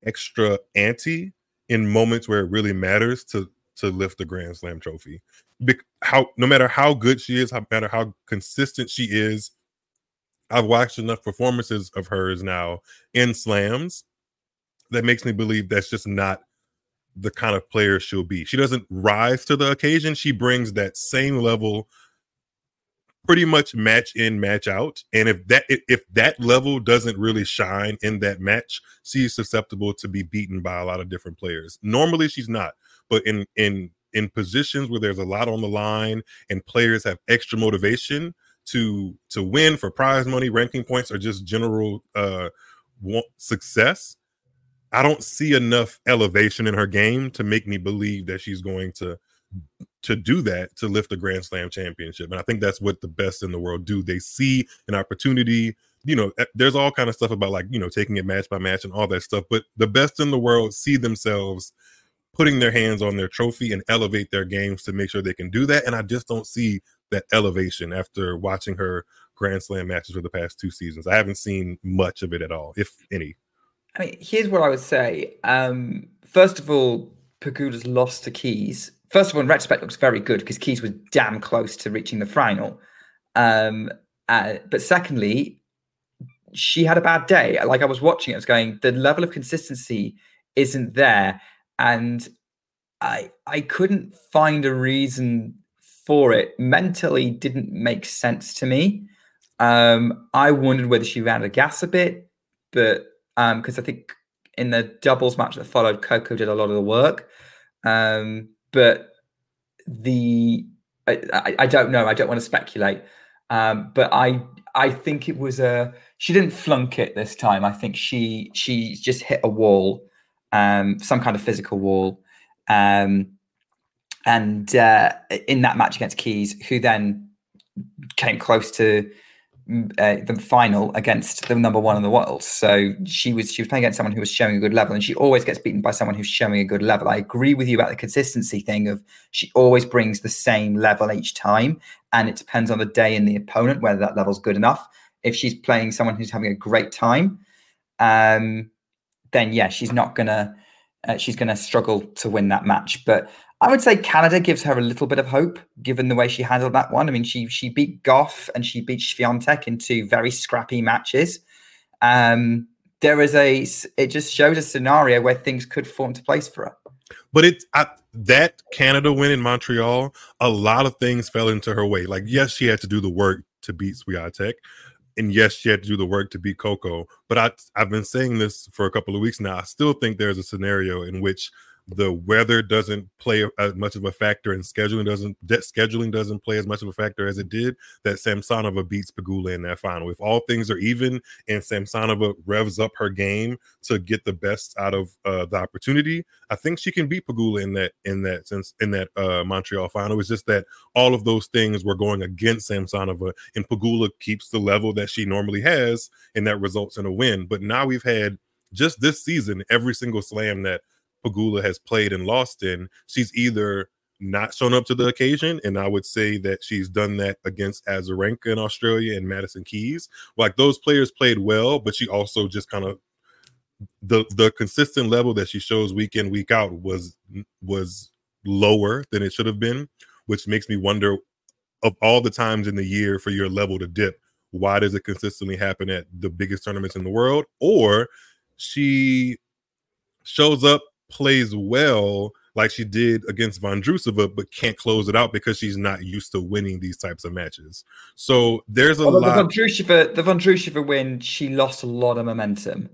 Speaker 2: extra ante in moments where it really matters to to lift the Grand Slam trophy. Bec- how no matter how good she is, no matter how consistent she is, I've watched enough performances of hers now in slams that makes me believe that's just not the kind of player she'll be. She doesn't rise to the occasion. She brings that same level pretty much match in match out and if that if that level doesn't really shine in that match she's susceptible to be beaten by a lot of different players normally she's not but in in in positions where there's a lot on the line and players have extra motivation to to win for prize money ranking points or just general uh success i don't see enough elevation in her game to make me believe that she's going to to do that to lift the grand slam championship. And i think that's what the best in the world do. They see an opportunity you know eh, there's all kind of stuff about like you know taking it match by match and all that stuff but the best in the world see themselves putting their hands on their trophy and elevate their games to make sure they can do that. And I just don't see that elevation after watching her Grand Slam matches for the past two seasons. I haven't seen much of it at all, if any.
Speaker 4: I mean, here's what I would say. Um, first of all, Pegula's lost to Keys. First of all, in retrospect, looks very good because Keys was damn close to reaching the final. Um, uh, but secondly, she had a bad day. Like I was watching it, I was going, the level of consistency isn't there, and I I couldn't find a reason for it. Mentally, didn't make sense to me. Um, I wondered whether she ran out of gas a bit, but because um, I think in the doubles match that followed, Coco did a lot of the work. Um, but the I, I, I, don't know. I don't want to speculate. Um, but I I think it was a she didn't flunk it this time. I think she she just hit a wall, um, some kind of physical wall. Um, and uh, in that match against Keys, who then came close to uh, the final against the number one in the world. So she was she was playing against someone who was showing a good level, and she always gets beaten by someone who's showing a good level. I agree with you about the consistency thing of she always brings the same level each time, and it depends on the day and the opponent whether that level's good enough. If she's playing someone who's having a great time, um, then yeah, she's not gonna uh, she's gonna struggle to win that match. But I would say Canada gives her a little bit of hope, given the way she handled that one. I mean, she she beat Gauff and she beat Swiatek in two very scrappy matches. Um, there is a it just shows a scenario where things could fall into place for her.
Speaker 2: But it's that Canada win in Montreal, a lot of things fell into her way. Like, yes, she had to do the work to beat Swiatek, and yes, she had to do the work to beat Coco. But I, I've been saying this for a couple of weeks now. I still think there's a scenario in which the weather doesn't play as much of a factor and scheduling doesn't scheduling doesn't play as much of a factor as it did that Samsonova beats Pegula in that final. If all things are even and Samsonova revs up her game to get the best out of uh, the opportunity, I think she can beat Pegula in that in that sense in that uh, Montreal final. It's just that all of those things were going against Samsonova and Pegula keeps the level that she normally has and that results in a win. But now we've had just this season every single slam that Pegula has played and lost in, she's either not shown up to the occasion, and I would say that she's done that against Azarenka in Australia and Madison Keys. Like those players played well, but she also just kind of the the consistent level that she shows week in week out was was lower than it should have been, which makes me wonder of all the times in the year for your level to dip, why does it consistently happen at the biggest tournaments in the world? Or she shows up plays well like she did against Vondrousova, but can't close it out because she's not used to winning these types of matches. So there's a
Speaker 4: Although
Speaker 2: lot.
Speaker 4: The Vondrousova, the Vondrousova win, she lost a lot of momentum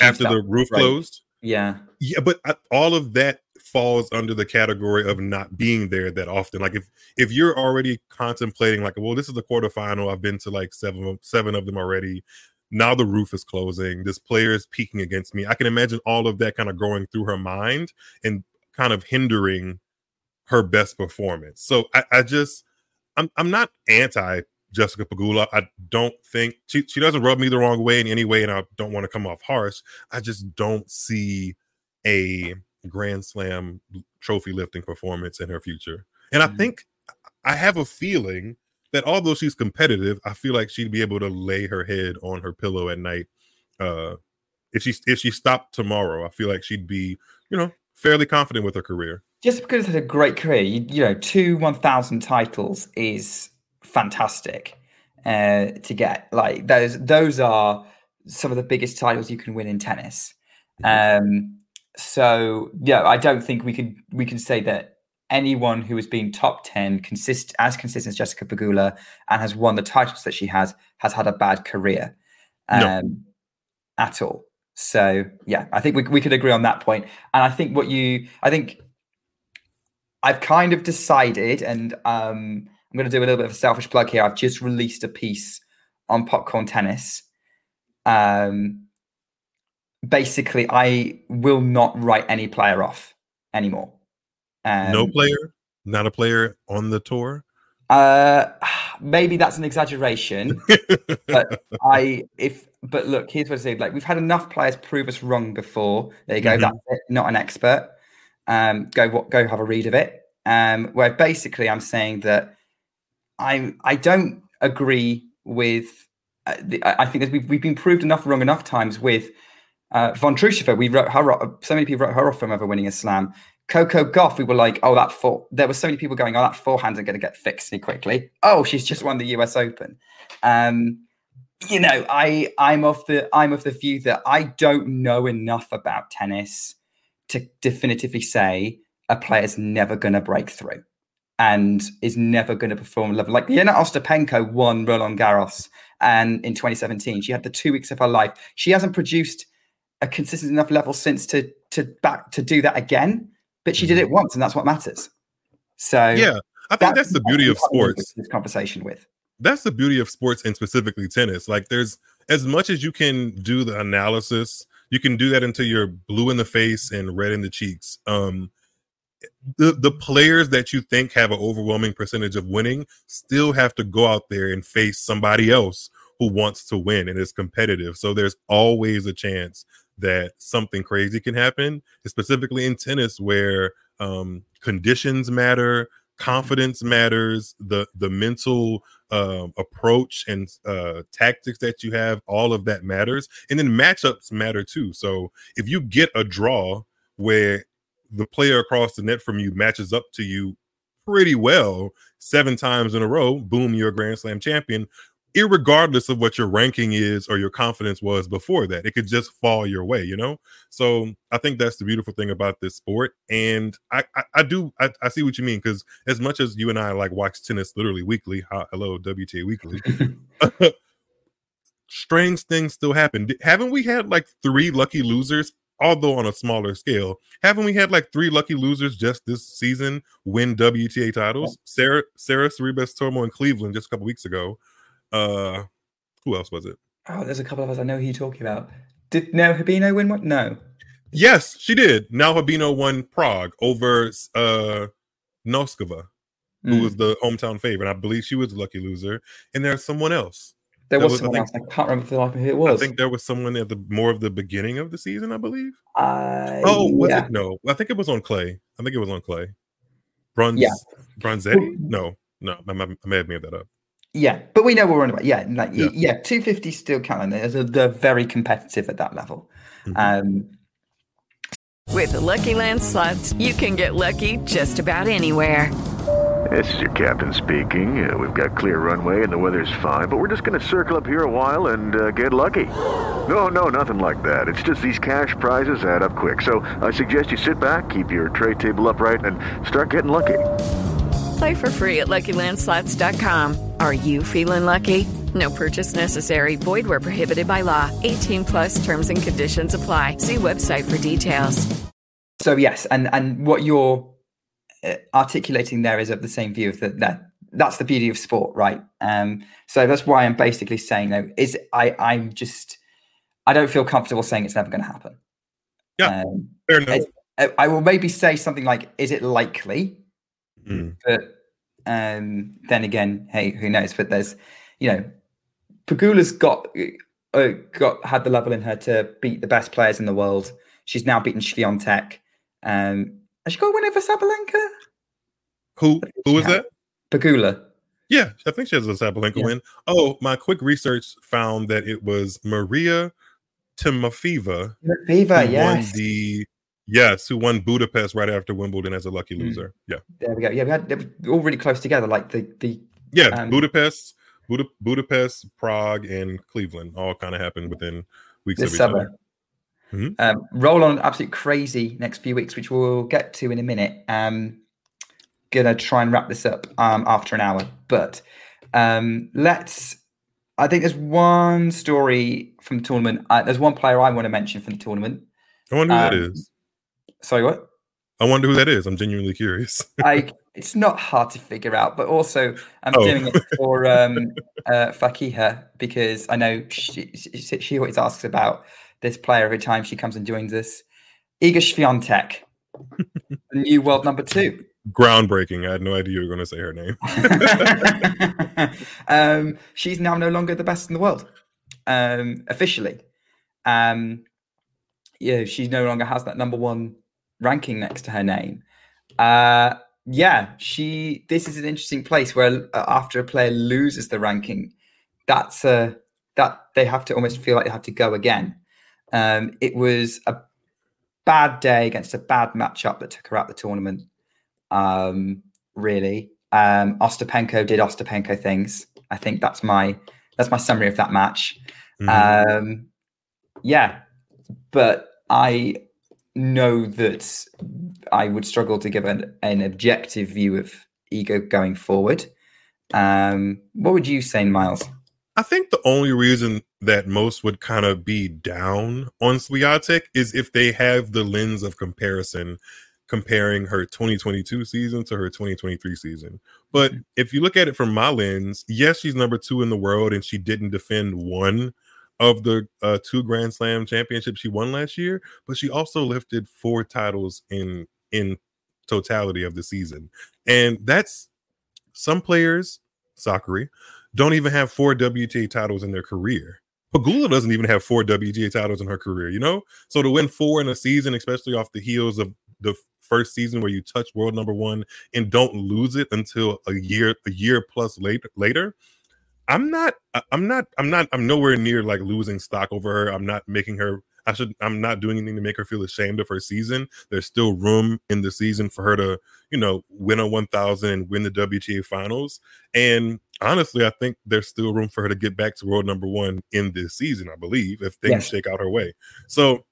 Speaker 2: after the roof right. closed.
Speaker 4: Yeah,
Speaker 2: yeah, but uh, all of that falls under the category of not being there that often. Like if if you're already contemplating, like, well, this is the quarterfinal. I've been to like seven seven of them already now the roof is closing this player is peaking against me. I can imagine all of that kind of going through her mind and kind of hindering her best performance. So i, I just I'm, I'm not anti jessica pegula i don't think she, she doesn't rub me the wrong way in any way and i don't want to come off harsh. I just don't see a grand slam trophy lifting performance in her future. And i mm. think i have a feeling that although she's competitive, I feel like she'd be able to lay her head on her pillow at night. Uh, if she if she stopped tomorrow, I feel like she'd be, you know, fairly confident with her career.
Speaker 4: Just because it's a great career, you, you know, two one thousand titles is fantastic uh, to get. Like those those are some of the biggest titles you can win in tennis. Mm-hmm. Um, so yeah, I don't think we could we can say that anyone who has been top 10 consist as consistent as Jessica Pegula and has won the titles that she has has had a bad career um, no. at all. So yeah, I think we, we could agree on that point. And I think what you I think I've kind of decided, and um, I'm going to do a little bit of a selfish plug here. I've just released a piece on popcorn tennis. Um, basically, I will not write any player off anymore.
Speaker 2: Um, no player, not a player on the tour.
Speaker 4: Uh, (sighs) maybe that's an exaggeration, but (laughs) I if but look, here's what I say: like we've had enough players prove us wrong before. There you go. Mm-hmm. That's it. Not an expert. Um, go go have a read of it. Um, where basically I'm saying that I I don't agree with. Uh, the, I think that we've, we've been proved enough wrong enough times with uh, Vondrousova. We wrote her off, so many people wrote her off from ever winning a slam. Coco Gauff, we were like, oh, that for there were so many people going, oh, that forehand are going to get fixed quickly. Oh, she's just won the US Open. Um, you know, I I'm of the I'm of the view that I don't know enough about tennis to definitively say a player's never going to break through and is never going to perform level like Jelena Ostapenko won Roland Garros and in 2017 she had the two weeks of her life. She hasn't produced a consistent enough level since to to back to do that again, but she did it once and that's what matters. So
Speaker 2: Yeah, I think that's the beauty of
Speaker 4: what I'm having
Speaker 2: sports.
Speaker 4: This conversation with.
Speaker 2: that's the beauty of sports and specifically tennis. Like there's as much as you can do the analysis, you can do that until you're blue in the face and red in the cheeks. Um the the players that you think have an overwhelming percentage of winning still have to go out there and face somebody else who wants to win and is competitive. So there's always a chance that something crazy can happen, specifically in tennis where um, conditions matter, confidence matters, the the mental um, approach and uh, tactics that you have, all of that matters, and then matchups matter too. So if you get a draw where the player across the net from you matches up to you pretty well seven times in a row, boom, you're a Grand Slam champion. Irregardless of what your ranking is or your confidence was before that, it could just fall your way, you know. So I think that's the beautiful thing about this sport, and I I, I do I, I see what you mean because as much as you and I like watch tennis literally weekly, hello WTA weekly, (laughs) (laughs) strange things still happen. Haven't we had like three lucky losers? Although on a smaller scale, haven't we had like three lucky losers just this season win WTA titles? Sarah Sarah Sorribes Tormo in Cleveland just a couple weeks ago. Uh who else was it?
Speaker 4: Oh, there's a couple of us I know who you're talking about. Did Nao Hibino win one? No.
Speaker 2: Yes, she did. Nao Hibino won Prague over uh Noskova, who
Speaker 4: Mm.
Speaker 2: was the hometown favorite. I believe she was the lucky loser. And there's someone else.
Speaker 4: There
Speaker 2: There
Speaker 4: was,
Speaker 2: was, I
Speaker 4: someone
Speaker 2: think-
Speaker 4: else. I can't remember the life of who it was.
Speaker 2: I think there was someone at the more of the beginning of the season, I believe.
Speaker 4: Uh,
Speaker 2: Oh, was
Speaker 4: yeah.
Speaker 2: it? No, I think it was on clay. I think it was on clay. Bronze,
Speaker 4: Yeah.
Speaker 2: Bronzetti? No, no, I, I, I may have made that up.
Speaker 4: Yeah, but we know we're on about. Yeah, like
Speaker 2: Yeah.
Speaker 4: yeah, yeah 250 still counting. They're, they're very competitive at that level.
Speaker 2: Mm-hmm.
Speaker 4: Um,
Speaker 6: With the Lucky Land slots, you can get lucky just about anywhere.
Speaker 7: This is your captain speaking. Uh, we've got clear runway and the weather's fine, but we're just going to circle up here a while and uh, get lucky. No, no, nothing like that. It's just these cash prizes add up quick. So I suggest you sit back, keep your tray table upright, and start getting lucky.
Speaker 6: Play for free at LuckyLandSlots.com. Are you feeling lucky? No purchase necessary. Void where prohibited by law. 18 plus terms and conditions apply. See website for details.
Speaker 4: so yes, and and what you're uh, articulating there is of the same view of that that that's the beauty of sport, right? Um, so that's why I'm basically saying though is I I'm just I don't feel comfortable saying it's never going to happen.
Speaker 2: Yeah,
Speaker 4: um,
Speaker 2: fair enough.
Speaker 4: I, I will maybe say something like, "Is it likely?"
Speaker 2: Mm.
Speaker 4: But um, then again, hey, who knows? But there's, you know, Pegula's got uh, got had the level in her to beat the best players in the world. She's now beaten Swiatek. Um, has she got a win over Sabalenka?
Speaker 2: Who who was that?
Speaker 4: Pegula.
Speaker 2: Yeah, I think she has a Sabalenka win. Oh, my quick research found that it was Maria
Speaker 4: Timofeeva
Speaker 2: who
Speaker 4: yes.
Speaker 2: won the yes, who won Budapest right after Wimbledon as a lucky
Speaker 4: Mm.
Speaker 2: loser. Yeah,
Speaker 4: There we go. Yeah, we had they were all really close together. Like the the
Speaker 2: yeah,
Speaker 4: um,
Speaker 2: Budapest, Buda, Budapest, Prague, and Cleveland all kind of happened within weeks
Speaker 4: this
Speaker 2: of each
Speaker 4: summer.
Speaker 2: other. Mhm.
Speaker 4: Um, roll on absolute crazy next few weeks, which we'll get to in a minute. Um, gonna try and wrap this up um, after an hour, but um, let's. I think there's one story from the tournament. Uh, there's one player I want to mention from the tournament.
Speaker 2: I wonder who that
Speaker 4: Um,
Speaker 2: is.
Speaker 4: Sorry, what?
Speaker 2: I wonder who that is. I'm genuinely curious.
Speaker 4: I it's not hard to figure out, but also I'm
Speaker 2: Oh.
Speaker 4: doing it for um, uh, Fakiha because I know she, she, she always asks about this player every time she comes and joins us. Swiatek, (laughs) the new world number two.
Speaker 2: Groundbreaking. I had no idea you were going to say her name. (laughs)
Speaker 4: um, she's now no longer the best in the world, um, officially. Um, yeah, she no longer has that number one ranking next to her name. Uh, yeah, she. This is an interesting place where uh, after a player loses the ranking, that's a that they have to almost feel like they have to go again. Um, it was a bad day against a bad matchup that took her out of the tournament. Um, really, um, Ostapenko did Ostapenko things. I think that's my that's my summary of that match. Mm-hmm. Um, yeah, but I know that I would struggle to give an, an objective view of Iga going forward. Um, what would you say, Miles?
Speaker 2: I think the only reason that most would kind of be down on Swiatek is if they have the lens of comparison comparing her 2022 season to her 2023 season. But mm-hmm. if you look at it from my lens, yes, she's number two in the world and she didn't defend one of the uh, two Grand Slam championships she won last year, but she also lifted four titles in in totality of the season. And that's some players, Sakkari, don't even have four WTA titles in their career. Pegula doesn't even have four WTA titles in her career, you know? So to win four in a season, especially off the heels of the first season where you touch world number one and don't lose it until a year, a year plus later later, I'm not I'm not I'm not I'm nowhere near like losing stock over her. I'm not making her I should I'm not doing anything to make her feel ashamed of her season. There's still room in the season for her to, you know, win a 1000 and win the WTA finals. And honestly, I think there's still room for her to get back to world number 1 in this season, I believe, if things yes. shake out her way. So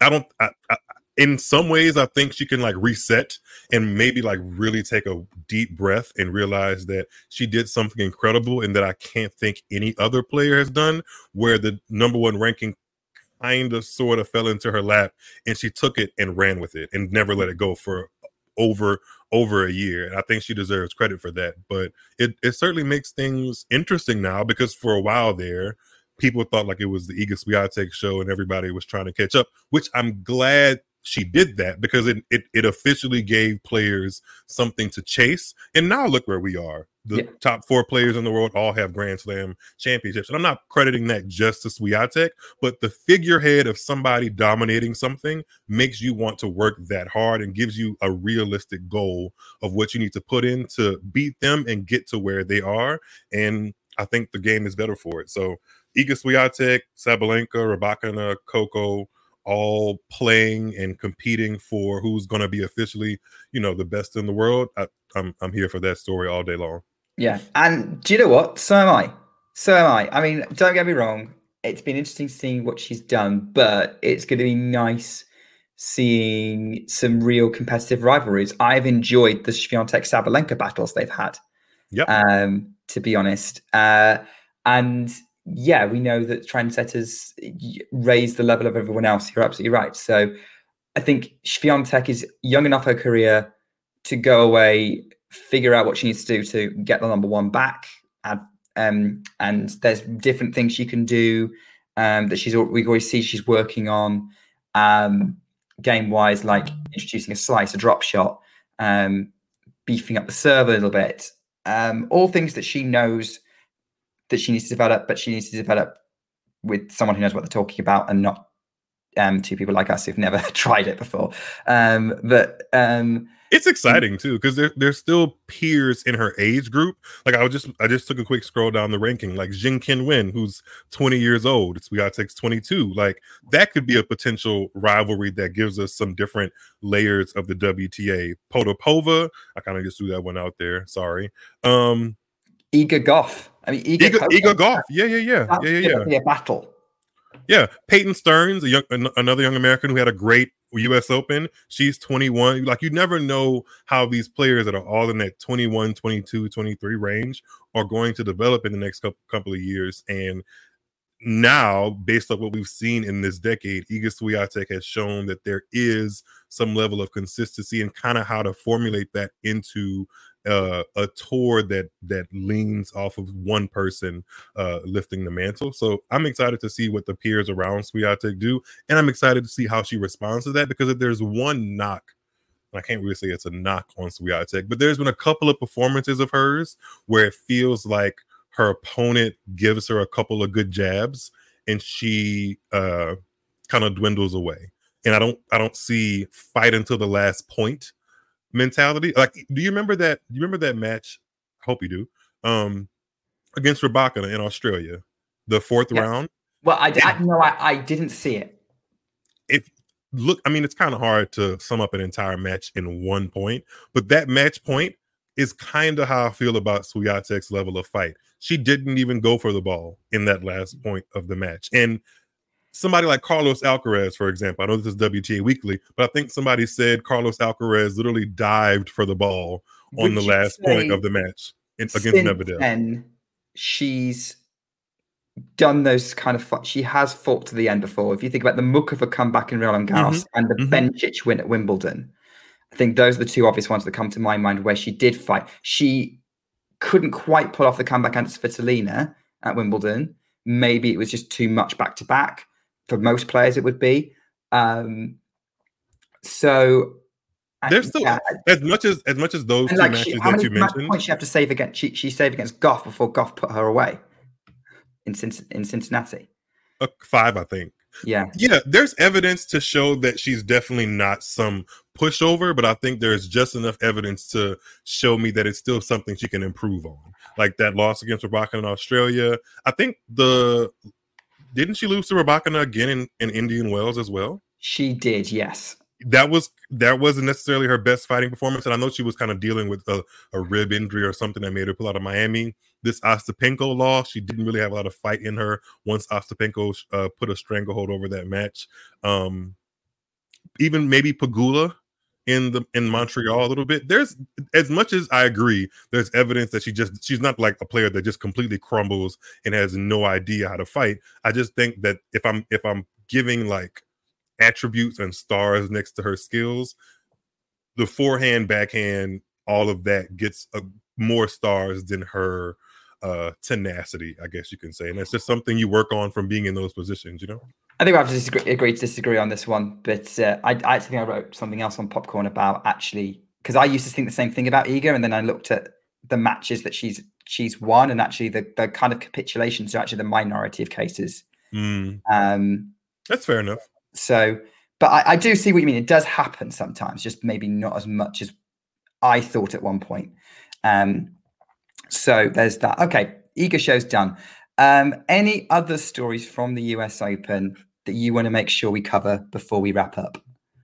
Speaker 2: I don't I, I, in some ways i think she can like reset and maybe like really take a deep breath and realize that she did something incredible and that i can't think any other player has done where the number one ranking kind of sort of fell into her lap and she took it and ran with it and never let it go for over over a year. And i think she deserves credit for that. But it, it certainly makes things interesting now because for a while there people thought like it was the Iga Swiatek show and everybody was trying to catch up, which I'm glad she did that because it, it, it officially gave players something to chase. And now look where we are. The yeah. top four players in the world all have Grand Slam championships. And I'm not crediting that just to Swiatek, but the figurehead of somebody dominating something makes you want to work that hard and gives you a realistic goal of what you need to put in to beat them and get to where they are. And I think the game is better for it. So Iga Swiatek, Sabalenka, Rybakina, uh, Coco, all playing and competing for who's going to be officially, you know, the best in the world. I, I'm I'm here for that story all day long.
Speaker 4: Yeah, and do you know what? So am I. So am I. I mean, don't get me wrong. It's been interesting seeing what she's done, but it's going to be nice seeing some real competitive rivalries. I've enjoyed the Swiatek Sabalenka battles they've had.
Speaker 2: Yeah.
Speaker 4: Um, to be honest, uh, and yeah, we know that trendsetters raise the level of everyone else. You're absolutely right. So I think Swiatek is young enough her career to go away, figure out what she needs to do to get the number one back. Add, um, and there's different things she can do um, that she's we always see she's working on um, game wise, like introducing a slice, a drop shot, um, beefing up the serve a little bit. Um, all things that she knows that she needs to develop, but she needs to develop with someone who knows what they're talking about and not um, two people like us who've never (laughs) tried it before. Um, but um,
Speaker 2: it's exciting too because there, there's still peers in her age group. Like I was just I just took a quick scroll down the ranking, like Zheng Qinwen, who's 20 years old. It's Swiatek's 22. Like that could be a potential rivalry that gives us some different layers of the WTA. Potapova, I kind of just threw that one out there. Sorry. Um
Speaker 4: Iga Gauff. I mean,
Speaker 2: Iga, Iga, Iga Gauff. Yeah, yeah, yeah, yeah, yeah, yeah.
Speaker 4: Be a battle.
Speaker 2: Yeah, Peyton Stearns, a young, another young American who had a great U.S. Open. She's 21. Like you never know how these players that are all in that 21, 22, 23 range are going to develop in the next couple, couple of years. And now, based on what we've seen in this decade, Iga Swiatek has shown that there is some level of consistency and kind of how to formulate that into uh, a tour that that leans off of one person uh, lifting the mantle. So I'm excited to see what the peers around Swiatek do, and I'm excited to see how she responds to that because if there's one knock, I can't really say it's a knock on Swiatek, but there's been a couple of performances of hers where it feels like her opponent gives her a couple of good jabs and she uh, kind of dwindles away. and I don't I don't see fight until the last point mentality. Like, do you remember that? Do you remember that match? I hope you do. Um, against Rybakina in Australia, the fourth round.
Speaker 4: Well, I, I no, I, I didn't see it.
Speaker 2: If look, I mean, it's kind of hard to sum up an entire match in one point, but that match point is kind of how I feel about Swiatek's level of fight. She didn't even go for the ball in that last point of the match, and somebody like Carlos Alcaraz, for example, I know this is WTA Weekly, but I think somebody said Carlos Alcaraz literally dived for the ball on
Speaker 4: Would
Speaker 2: the last point of the match in, against Medvedev.
Speaker 4: then, she's done those kind of. She has fought to the end before. If you think about the Muchova comeback in Roland Garros
Speaker 2: Mhm,
Speaker 4: and the
Speaker 2: mhm.
Speaker 4: Bencic win at Wimbledon, I think those are the two obvious ones that come to my mind where she did fight. She couldn't quite pull off the comeback against Svitolina at Wimbledon. Maybe it was just too much back to back for most players. It would be. Um, so
Speaker 2: There's still
Speaker 4: yeah,
Speaker 2: as much as as much as those
Speaker 4: and
Speaker 2: two
Speaker 4: like
Speaker 2: matches
Speaker 4: she, how
Speaker 2: that
Speaker 4: many
Speaker 2: you mentioned.
Speaker 4: points she have to save against? She, she saved against Gauff before Gauff put her away in in Cincinnati.
Speaker 2: uh, five, I think.
Speaker 4: Yeah,
Speaker 2: Yeah, there's evidence to show that she's definitely not some pushover, but I think there's just enough evidence to show me that it's still something she can improve on. Like that loss against Rybakina in Australia. I think the didn't she lose to Rybakina again in, in Indian Wells as well?
Speaker 4: she did. Yes,
Speaker 2: That was that wasn't necessarily her best fighting performance, and I know she was kind of dealing with a, a rib injury or something that made her pull out of Miami. This Ostapenko loss, she didn't really have a lot of fight in her once Ostapenko uh, put a stranglehold over that match. Um, even maybe Pegula in the in Montreal a little bit. There's as much as I agree, there's evidence that she just she's not like a player that just completely crumbles and has no idea how to fight. I just think that if I'm if I'm giving like attributes and stars next to her skills, the forehand, backhand, all of that gets a, more stars than her uh tenacity, I guess you can say. And that's just something you work on from being in those positions, you know?
Speaker 4: I think we have to disagree, agree to disagree on this one. But uh, I, I actually think I wrote something else on Popcorn about actually because I used to think the same thing about Iga, and then I looked at the matches that she's she's won, and actually the the kind of capitulations are actually the minority of cases.
Speaker 2: Mm,
Speaker 4: Um,
Speaker 2: that's fair enough.
Speaker 4: So, but I, I do see what you mean. It does happen sometimes, just maybe not as much as I thought at one point. Um, so there's that. Okay, Iga show's done. Um, any other stories from the US Open that you want to make sure we cover before we wrap up?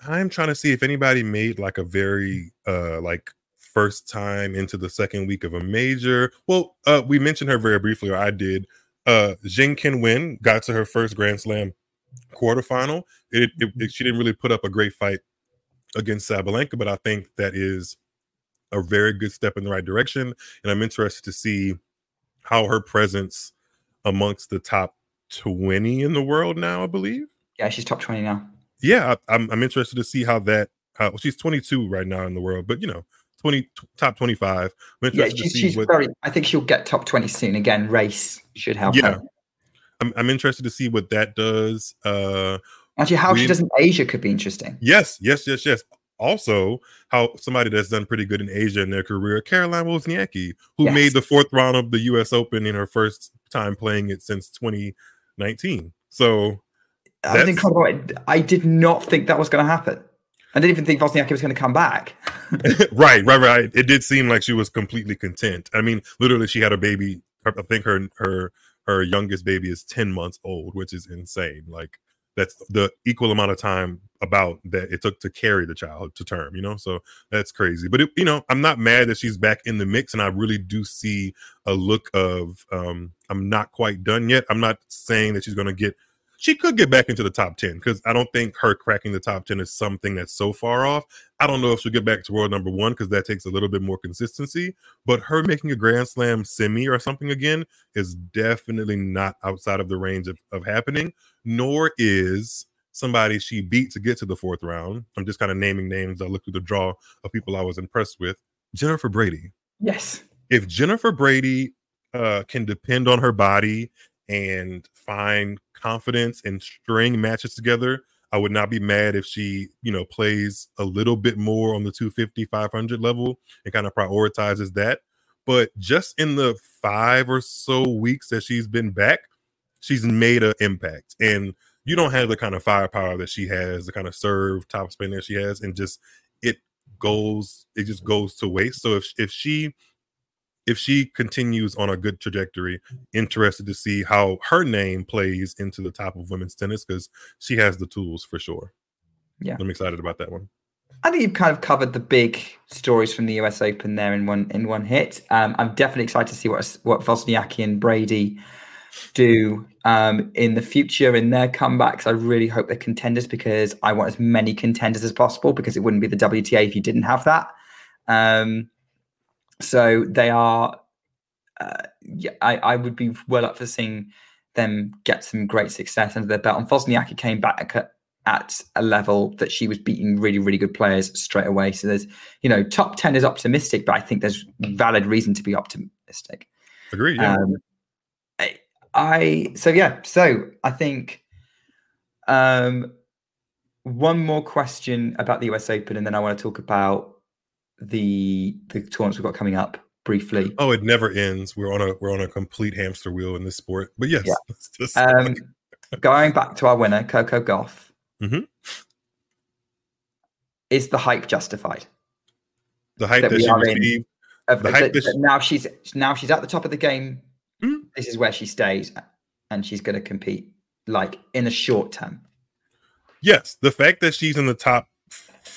Speaker 2: I'm trying to see if anybody made like a very uh like first time into the second week of a major. Well, uh we mentioned her very briefly, or I did. Uh Zheng Qinwen got to her first Grand Slam quarterfinal. It, it, it- she didn't really put up a great fight against Sabalenka, but I think that is a very good step in the right direction. And I'm interested to see how her presence amongst the top 20 in the world now, I believe.
Speaker 4: Yeah, she's top 20 now.
Speaker 2: Yeah, I, I'm I'm interested to see how that. How, she's 22 right now in the world, but you know, 20 top 25. I'm
Speaker 4: Yeah, she's, she's
Speaker 2: what.
Speaker 4: very, I think she'll get top 20 soon. Again, race should help
Speaker 2: Yeah,
Speaker 4: her.
Speaker 2: I'm I'm interested to see what that does. Uh,
Speaker 4: Actually, how
Speaker 2: we
Speaker 4: she does in Asia could be interesting.
Speaker 2: Yes, yes, yes, yes. Also, how somebody that's done pretty good in Asia in their career, Caroline Wozniacki, who
Speaker 4: Yes.
Speaker 2: made the fourth round of the U.S. Open in her first time playing it since 2019. So
Speaker 4: I think. I did not think that was going to happen. I didn't even think Wozniacki was going to come back. (laughs) (laughs)
Speaker 2: right, right, right. It did seem like she was completely content. I mean, literally, she had a baby. I think her her her youngest baby is ten months old, which is insane. Like that's the equal amount of time about that it took to carry the child to term. You know, so that's crazy. But it, you know, I'm not mad that she's back in the mix, and I really do see a look of um I'm not quite done yet. I'm not saying that she's going to get she could get back into the top 10 because I don't think her cracking the top 10 is something that's so far off. I don't know if she'll get back to world number one because that takes a little bit more consistency. But her making a Grand Slam semi or something again is definitely not outside of the range of, of happening, nor is somebody she beat to get to the fourth round. I'm just kind of naming names. I looked through the draw of people I was impressed with. Jennifer Brady
Speaker 4: Yes.
Speaker 2: if Jennifer Brady uh, can depend on her body and find confidence and string matches together, I would not be mad if she, you know, plays a little bit more on the 250, 500 level and kind of prioritizes that. But just in the five or so weeks that she's been back, she's made an impact. And you don't have the kind of firepower that she has, the kind of serve top spin that she has, and just it goes, it just goes to waste. So if if she if she continues on a good trajectory, interested to see how her name plays into the top of women's tennis because she has the tools for sure.
Speaker 4: Yeah.
Speaker 2: I'm excited about that one.
Speaker 4: I think you've kind of covered the big stories from the US Open there in one in one hit. Um, I'm definitely excited to see what what Wozniacki and Brady do um, in the future in their comebacks. I really hope they're contenders because I want as many contenders as possible because it wouldn't be the WTA if you didn't have that. Um, so they are. Uh, yeah, I, I would be well up for seeing them get some great success under their belt. And Wozniacki came back at, at a level that she was beating really, really good players straight away. So there's, you know, top 10 is optimistic, but I think there's valid reason to be optimistic.
Speaker 2: Agree. Yeah.
Speaker 4: Um, I, I, so yeah, so I think um, one more question about the US Open, and then I want to talk about the the tournaments we've got coming up briefly.
Speaker 2: Oh, it never ends. We're on a we're on a complete hamster wheel in this sport. But yes,
Speaker 4: Yeah. (laughs)
Speaker 2: let's just-
Speaker 4: Um, (laughs) going back to our winner, Coco Gauff,
Speaker 2: Mhm.
Speaker 4: is the hype justified?
Speaker 2: the hype that,
Speaker 4: we
Speaker 2: she
Speaker 4: are in- Of-
Speaker 2: the hype
Speaker 4: that-
Speaker 2: that
Speaker 4: that now she's now she's at the top of the game.
Speaker 2: Hmm?
Speaker 4: This is where she stays, and she's going to compete like in the short term.
Speaker 2: Yes, the fact that she's in the top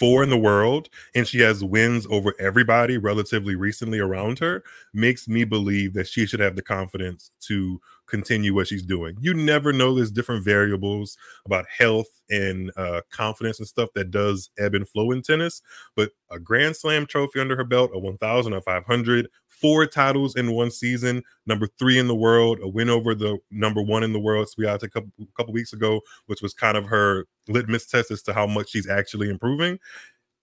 Speaker 2: four in the world and she has wins over everybody relatively recently around her makes me believe that she should have the confidence to continue what she's doing. You never know, there's different variables about health and uh, confidence and stuff that does ebb and flow in tennis. But a Grand Slam trophy under her belt, a 1,000 or 500, four titles in one season, number three in the world, a win over the number one in the world, Swiatek, a couple, a couple weeks ago, which was kind of her litmus test as to how much she's actually improving.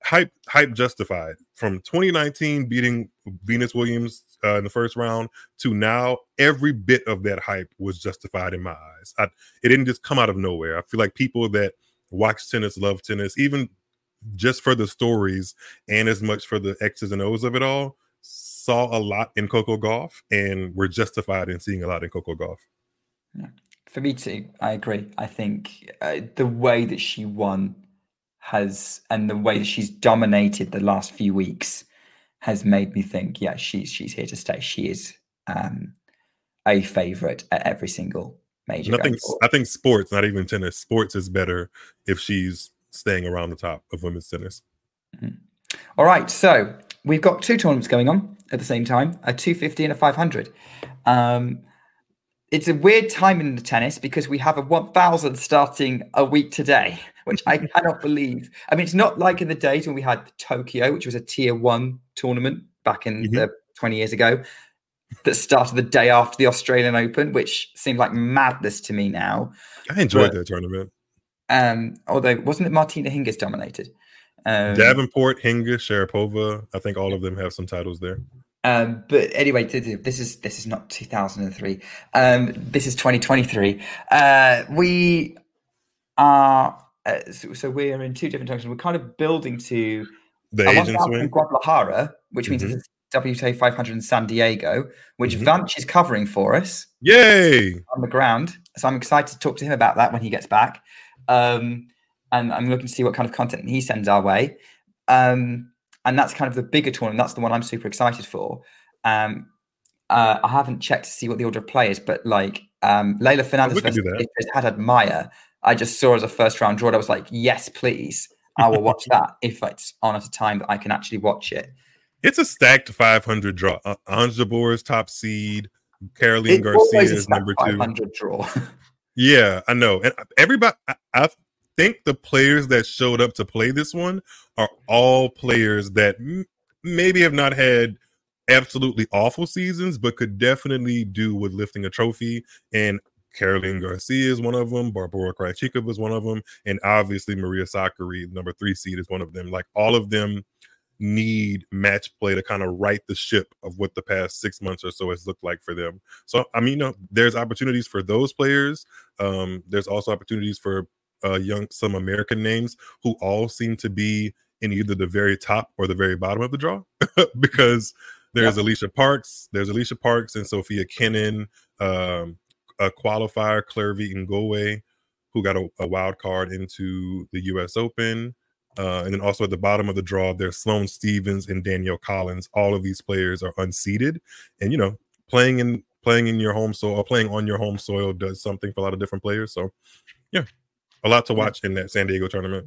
Speaker 2: Hype, hype justified from 2019 beating Venus Williams uh, in the first round to now. Every bit of that hype was justified in my eyes. I, it didn't just come out of nowhere. I feel like people that watch tennis, love tennis, even just for the stories and as much for the X's and O's of it all, saw a lot in Coco Gauff and were justified in seeing a lot in Coco Gauff. Yeah.
Speaker 4: For me too, I agree. I think uh, the way that she won has, and the way that she's dominated the last few weeks, has made me think, yeah, she's she's here to stay. She is um, a favorite at every single major.
Speaker 2: Nothing. I think sports, not even tennis. Sports is better if she's staying around the top of women's tennis.
Speaker 4: All right, so we've got two tournaments going on at the same time, a 250 and a 500. Um, it's a weird time in the tennis because we have a 1000 starting a week today, (laughs) which I (laughs) cannot believe. I mean, it's not like in the days when we had Tokyo, which was a tier one tournament back in the 20 years ago, that started the day after the Australian Open, which seemed like madness to me now.
Speaker 2: I enjoyed
Speaker 4: But,
Speaker 2: that tournament.
Speaker 4: Um, although wasn't it Martina Hingis dominated? Um,
Speaker 2: Davenport, Hingis, Sharapova. I think all of them have some titles there.
Speaker 4: Um, but anyway, th- th- this is this is not 2003. Um, this is 2023. Uh, we are uh, so, so we're in two different directions. We're kind of building to
Speaker 2: The
Speaker 4: a
Speaker 2: Asian
Speaker 4: 1000
Speaker 2: swing?
Speaker 4: in Guadalajara, which means
Speaker 2: Mhm.
Speaker 4: it's WTA 500 in San Diego, which
Speaker 2: Mhm.
Speaker 4: Vanch is covering for us
Speaker 2: Yay!
Speaker 4: on the ground. So I'm excited to talk to him about that when he gets back. Um, and I'm looking to see what kind of content he sends our way. Um, and that's kind of the bigger tournament. That's the one I'm super excited for. Um, uh, I haven't checked to see what the order of play is, but like um, Leylah Fernandez
Speaker 2: can
Speaker 4: versus. Haddad Maia, I just saw as a first round draw. I was like, yes, please. I will watch (laughs) that if it's on at a time that I can actually watch it.
Speaker 2: It's a stacked 500 draw. Uh, Ange is top seed. Caroline Garcia is number two.
Speaker 4: 500 draw. (laughs)
Speaker 2: Yeah, I know. And everybody, I, I think the players that showed up to play this one are all players that m- maybe have not had absolutely awful seasons, but could definitely do with lifting a trophy. And Caroline Garcia is one of them. Barbara Krejcikova is one of them. And obviously Maria Sakkari, number three seed, is one of them. Like all of them need match play to kind of right the ship of what the past six months or so has looked like for them. So I mean, you know, there's opportunities for those players. Um, there's also opportunities for uh, young some American names who all seem to be in either the very top or the very bottom of the draw (laughs) because there's Alycia Parks, there's Alycia Parks and Sofia Kenin, um, a qualifier, Clervie Ngounoue. who got a, a wild card into the U.S. Open. Uh, and then also at the bottom of the draw, there's Sloane Stevens and Danielle Collins. All of these players are unseeded, and you know, playing in playing in your home soil or playing on your home soil does something for a lot of different players. So, yeah, a lot to watch in that San Diego tournament.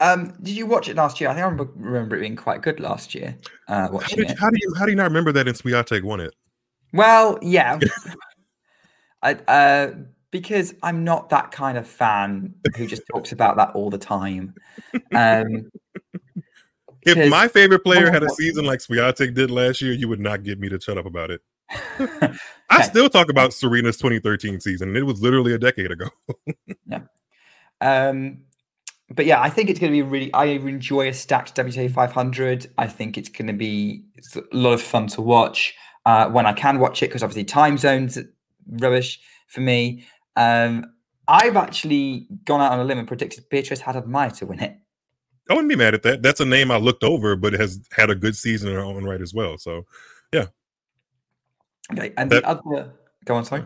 Speaker 4: Um, did you watch it last year? I think I remember, remember it being quite good last year. Uh,
Speaker 2: How, did,
Speaker 4: it.
Speaker 2: how do you how do you not remember that in Swiatek won it?
Speaker 4: Well, yeah. (laughs) I, uh, because I'm not that kind of fan who just talks about that all the time. Um, (laughs)
Speaker 2: If my favorite player had a season like Swiatek did last year, you would not get me to shut up about it. (laughs) I still talk about Serena's 2013 season. and It was literally a decade ago.
Speaker 4: Um, but yeah, I think it's going to be really. I enjoy a stacked WTA 500. I think it's going to be a lot of fun to watch uh, when I can watch it because obviously time zones are rubbish for me. Um, I've actually gone out on a limb and predicted Beatrice Haddad-Maia to win it.
Speaker 2: I wouldn't be mad at that. That's a name I looked over, but it has had a good season in her own right as well. So, yeah.
Speaker 4: Okay, and
Speaker 2: That-
Speaker 4: the other. Go on, sorry.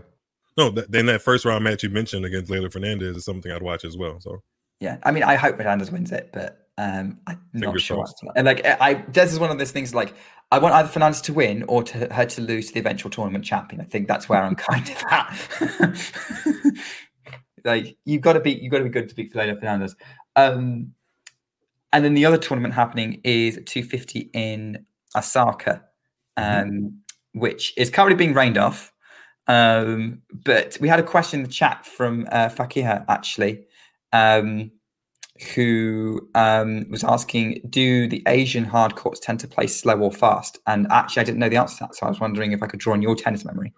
Speaker 2: No, that, then that first round match you mentioned against Leylah Fernandez is something I'd watch as well. So,
Speaker 4: Yeah, I mean, I hope Fernandez wins it, but um, I'm not sure.
Speaker 2: crossed.
Speaker 4: And like, I, this is one of those things. Like, I want either Fernandez to win or to her to lose to the eventual tournament champion. I think that's where I'm (laughs) kind of at. (laughs) like, you've got to be, you've got to be good to beat Fernando Fernandez. Um, and then the other tournament happening is 250 in Osaka, um, which is currently being rained off. Um, but we had a question in the chat from uh, Fakiha actually, um, who um, was asking, "Do the Asian hard courts tend to play slow or fast?" And actually, I didn't know the answer to that, so I was wondering if I could draw on your tennis memory.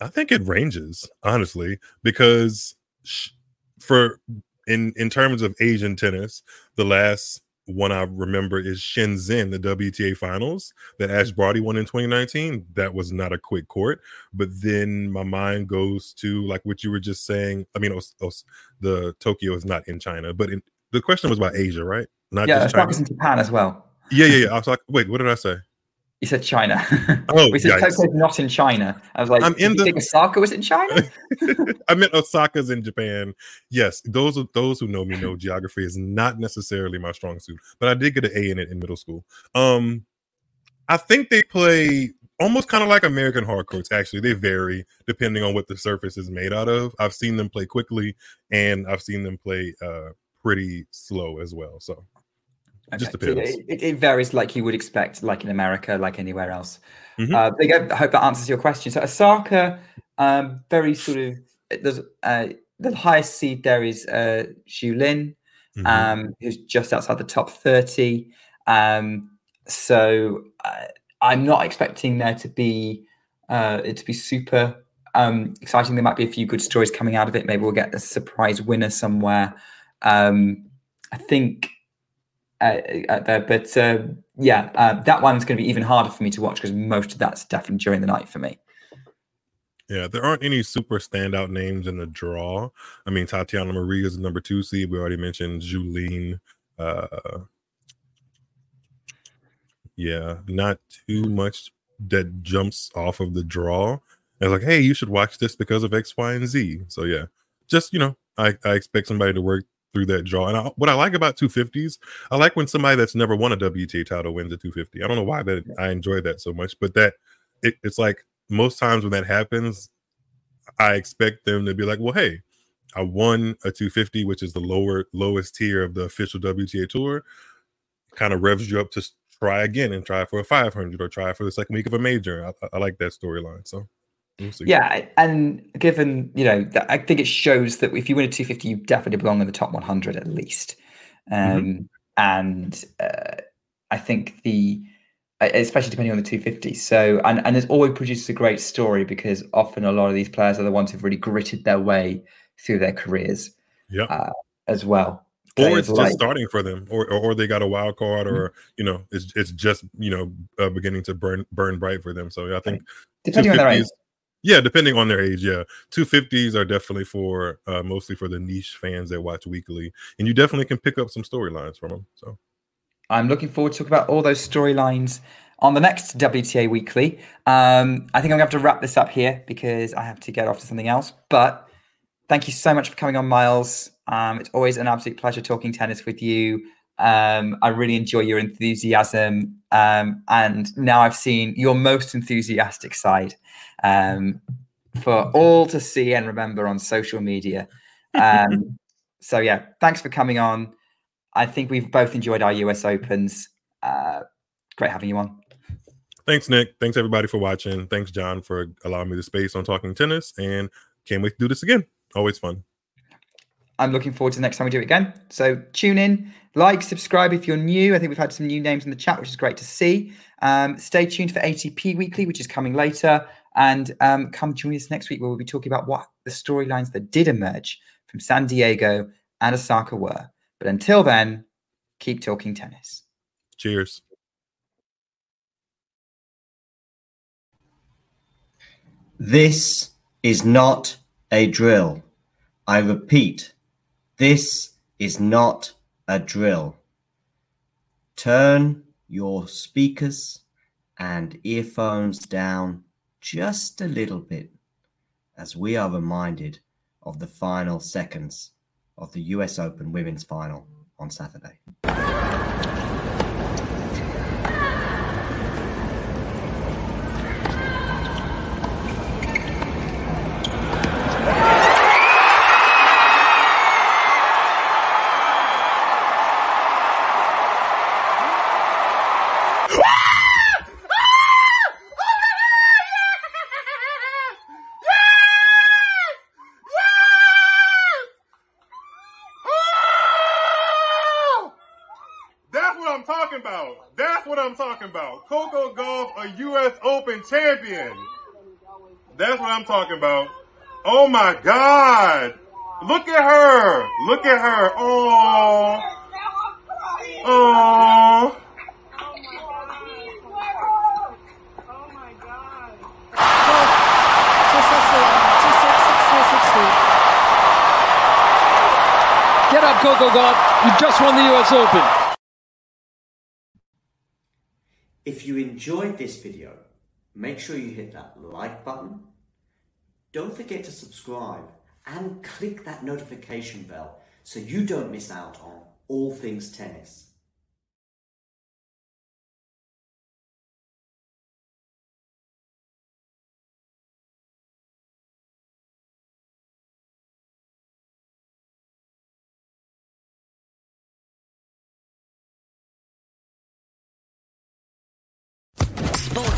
Speaker 2: I think it ranges honestly because for in in terms of Asian tennis, the last one I remember is Shenzhen, the WTA finals that Ash mm-hmm. Barty won in 2019. That was not a quick court, but then my mind goes to like what you were just saying. I mean, Os- Os- the Tokyo is not in China, but in, the question was about Asia, right? Not
Speaker 4: yeah,
Speaker 2: just China.
Speaker 4: In Japan as well.
Speaker 2: Yeah, yeah, yeah. I was like, wait, what did I say?
Speaker 4: You said China. (laughs)
Speaker 2: Oh,
Speaker 4: we said
Speaker 2: yikes.
Speaker 4: Tokyo's not in China. I was like,
Speaker 2: I'm in the-
Speaker 4: think Osaka was in China? (laughs)
Speaker 2: I meant Osaka's in Japan. Yes, those are those who know me know geography is not necessarily my strong suit, but I did get an A in it in middle school. Um, I think they play almost kind of like American hard courts. Actually, they vary depending on what the surface is made out of. I've seen them play quickly, and I've seen them play uh pretty slow as well. So it just
Speaker 4: Okay, so. It, it- varies like you would expect, like in America, like anywhere else.
Speaker 2: Mhm.
Speaker 4: Uh. I hope that answers your question. So Osaka, um, very sort of there's uh, the highest seed there is uh, Zhu Lin,
Speaker 2: Mhm.
Speaker 4: um, who's just outside the top thirty. Um, so uh, I'm not expecting there to be uh, it to be super um, exciting. There might be a few good stories coming out of it. Maybe we'll get a surprise winner somewhere. Um, I think uh, uh, there, but uh, yeah, uh, that one's going to be even harder for me to watch because most of that's definitely during the night for me.
Speaker 2: Yeah, there aren't any super standout names in the draw. I mean, Tatjana Maria is number two seed. We already mentioned Zhu Lin. Uh, yeah, not too much that jumps off of the draw. It's like, hey, you should watch this because of X, Y, and Z. So yeah, just you know, I, I expect somebody to work through that draw. And I, what I like about 250s, I like when somebody that's never won a WTA title wins a 250. I don't know why that I enjoy that so much, but that it, it's like most times when that happens, I expect them to be like, well, hey, I won a 250, which is the lower lowest tier of the official WTA tour. Kind of revs you up to try again and try for a 500 or try for the second week of a major. I, I- like that storyline. So.
Speaker 4: Yeah, and given you know, that, I think it shows that if you win a 250, you definitely belong in the top 100 at least. Um,
Speaker 2: Mm-hmm.
Speaker 4: And uh, I think the, especially depending on the 250. So, and and it always produces a great story because often a lot of these players are the ones who've really gritted their way through their careers
Speaker 2: Yeah.
Speaker 4: uh, as well.
Speaker 2: or it's just
Speaker 4: like-
Speaker 2: starting for them, or, or or they got a wild card, or you know, it's it's just you know uh, beginning to burn burn bright for them. So I think
Speaker 4: Depending on their
Speaker 2: 250s
Speaker 4: age.
Speaker 2: Yeah, depending on their age, yeah, two fifties are definitely for uh, mostly for the niche fans that watch weekly, and you definitely can pick up some storylines from them. So
Speaker 4: I'm looking forward to talk about all those storylines on the next WTA Weekly. Um, I think I'm going to have to wrap this up here because I have to get off to something else. But thank you so much for coming on, Miles. Um, it's always an absolute pleasure talking tennis with you. Um, I really enjoy your enthusiasm. Um, and now I've seen your most enthusiastic side um, for all to see and remember on social media. Um, (laughs) so, yeah, thanks for coming on. I think we've both enjoyed our US Opens. Uh, great having you on.
Speaker 2: Thanks, Nick. Thanks, everybody, for watching. Thanks, John, for allowing me the space on Talking Tennis. And can't wait to do this again. Always fun.
Speaker 4: I'm looking forward to the next time we do it again. So tune in, like, subscribe if you're new. I think we've had some new names in the chat, which is great to see. Um, stay tuned for ATP Weekly, which is coming later. And um, come join us next week where we'll be talking about what the storylines that did emerge from San Diego and Osaka were. But until then, keep talking tennis.
Speaker 2: Cheers.
Speaker 1: This is not a drill. I repeat, this is not a drill. Turn your speakers and earphones down just a little bit as we are reminded of the final seconds of the US Open Women's Final on Saturday.
Speaker 8: That's what I'm talking about. That's what I'm talking about. Coco Gauff, a U.S. Open champion. That's what I'm talking about. Oh my God. Look at her. Look at her. Oh. Oh.
Speaker 9: Get up, Coco Gauff. You just won the U.S. Open.
Speaker 1: If you enjoyed this video, make sure you hit that like button. Don't forget to subscribe and click that notification bell so you don't miss out on all things tennis.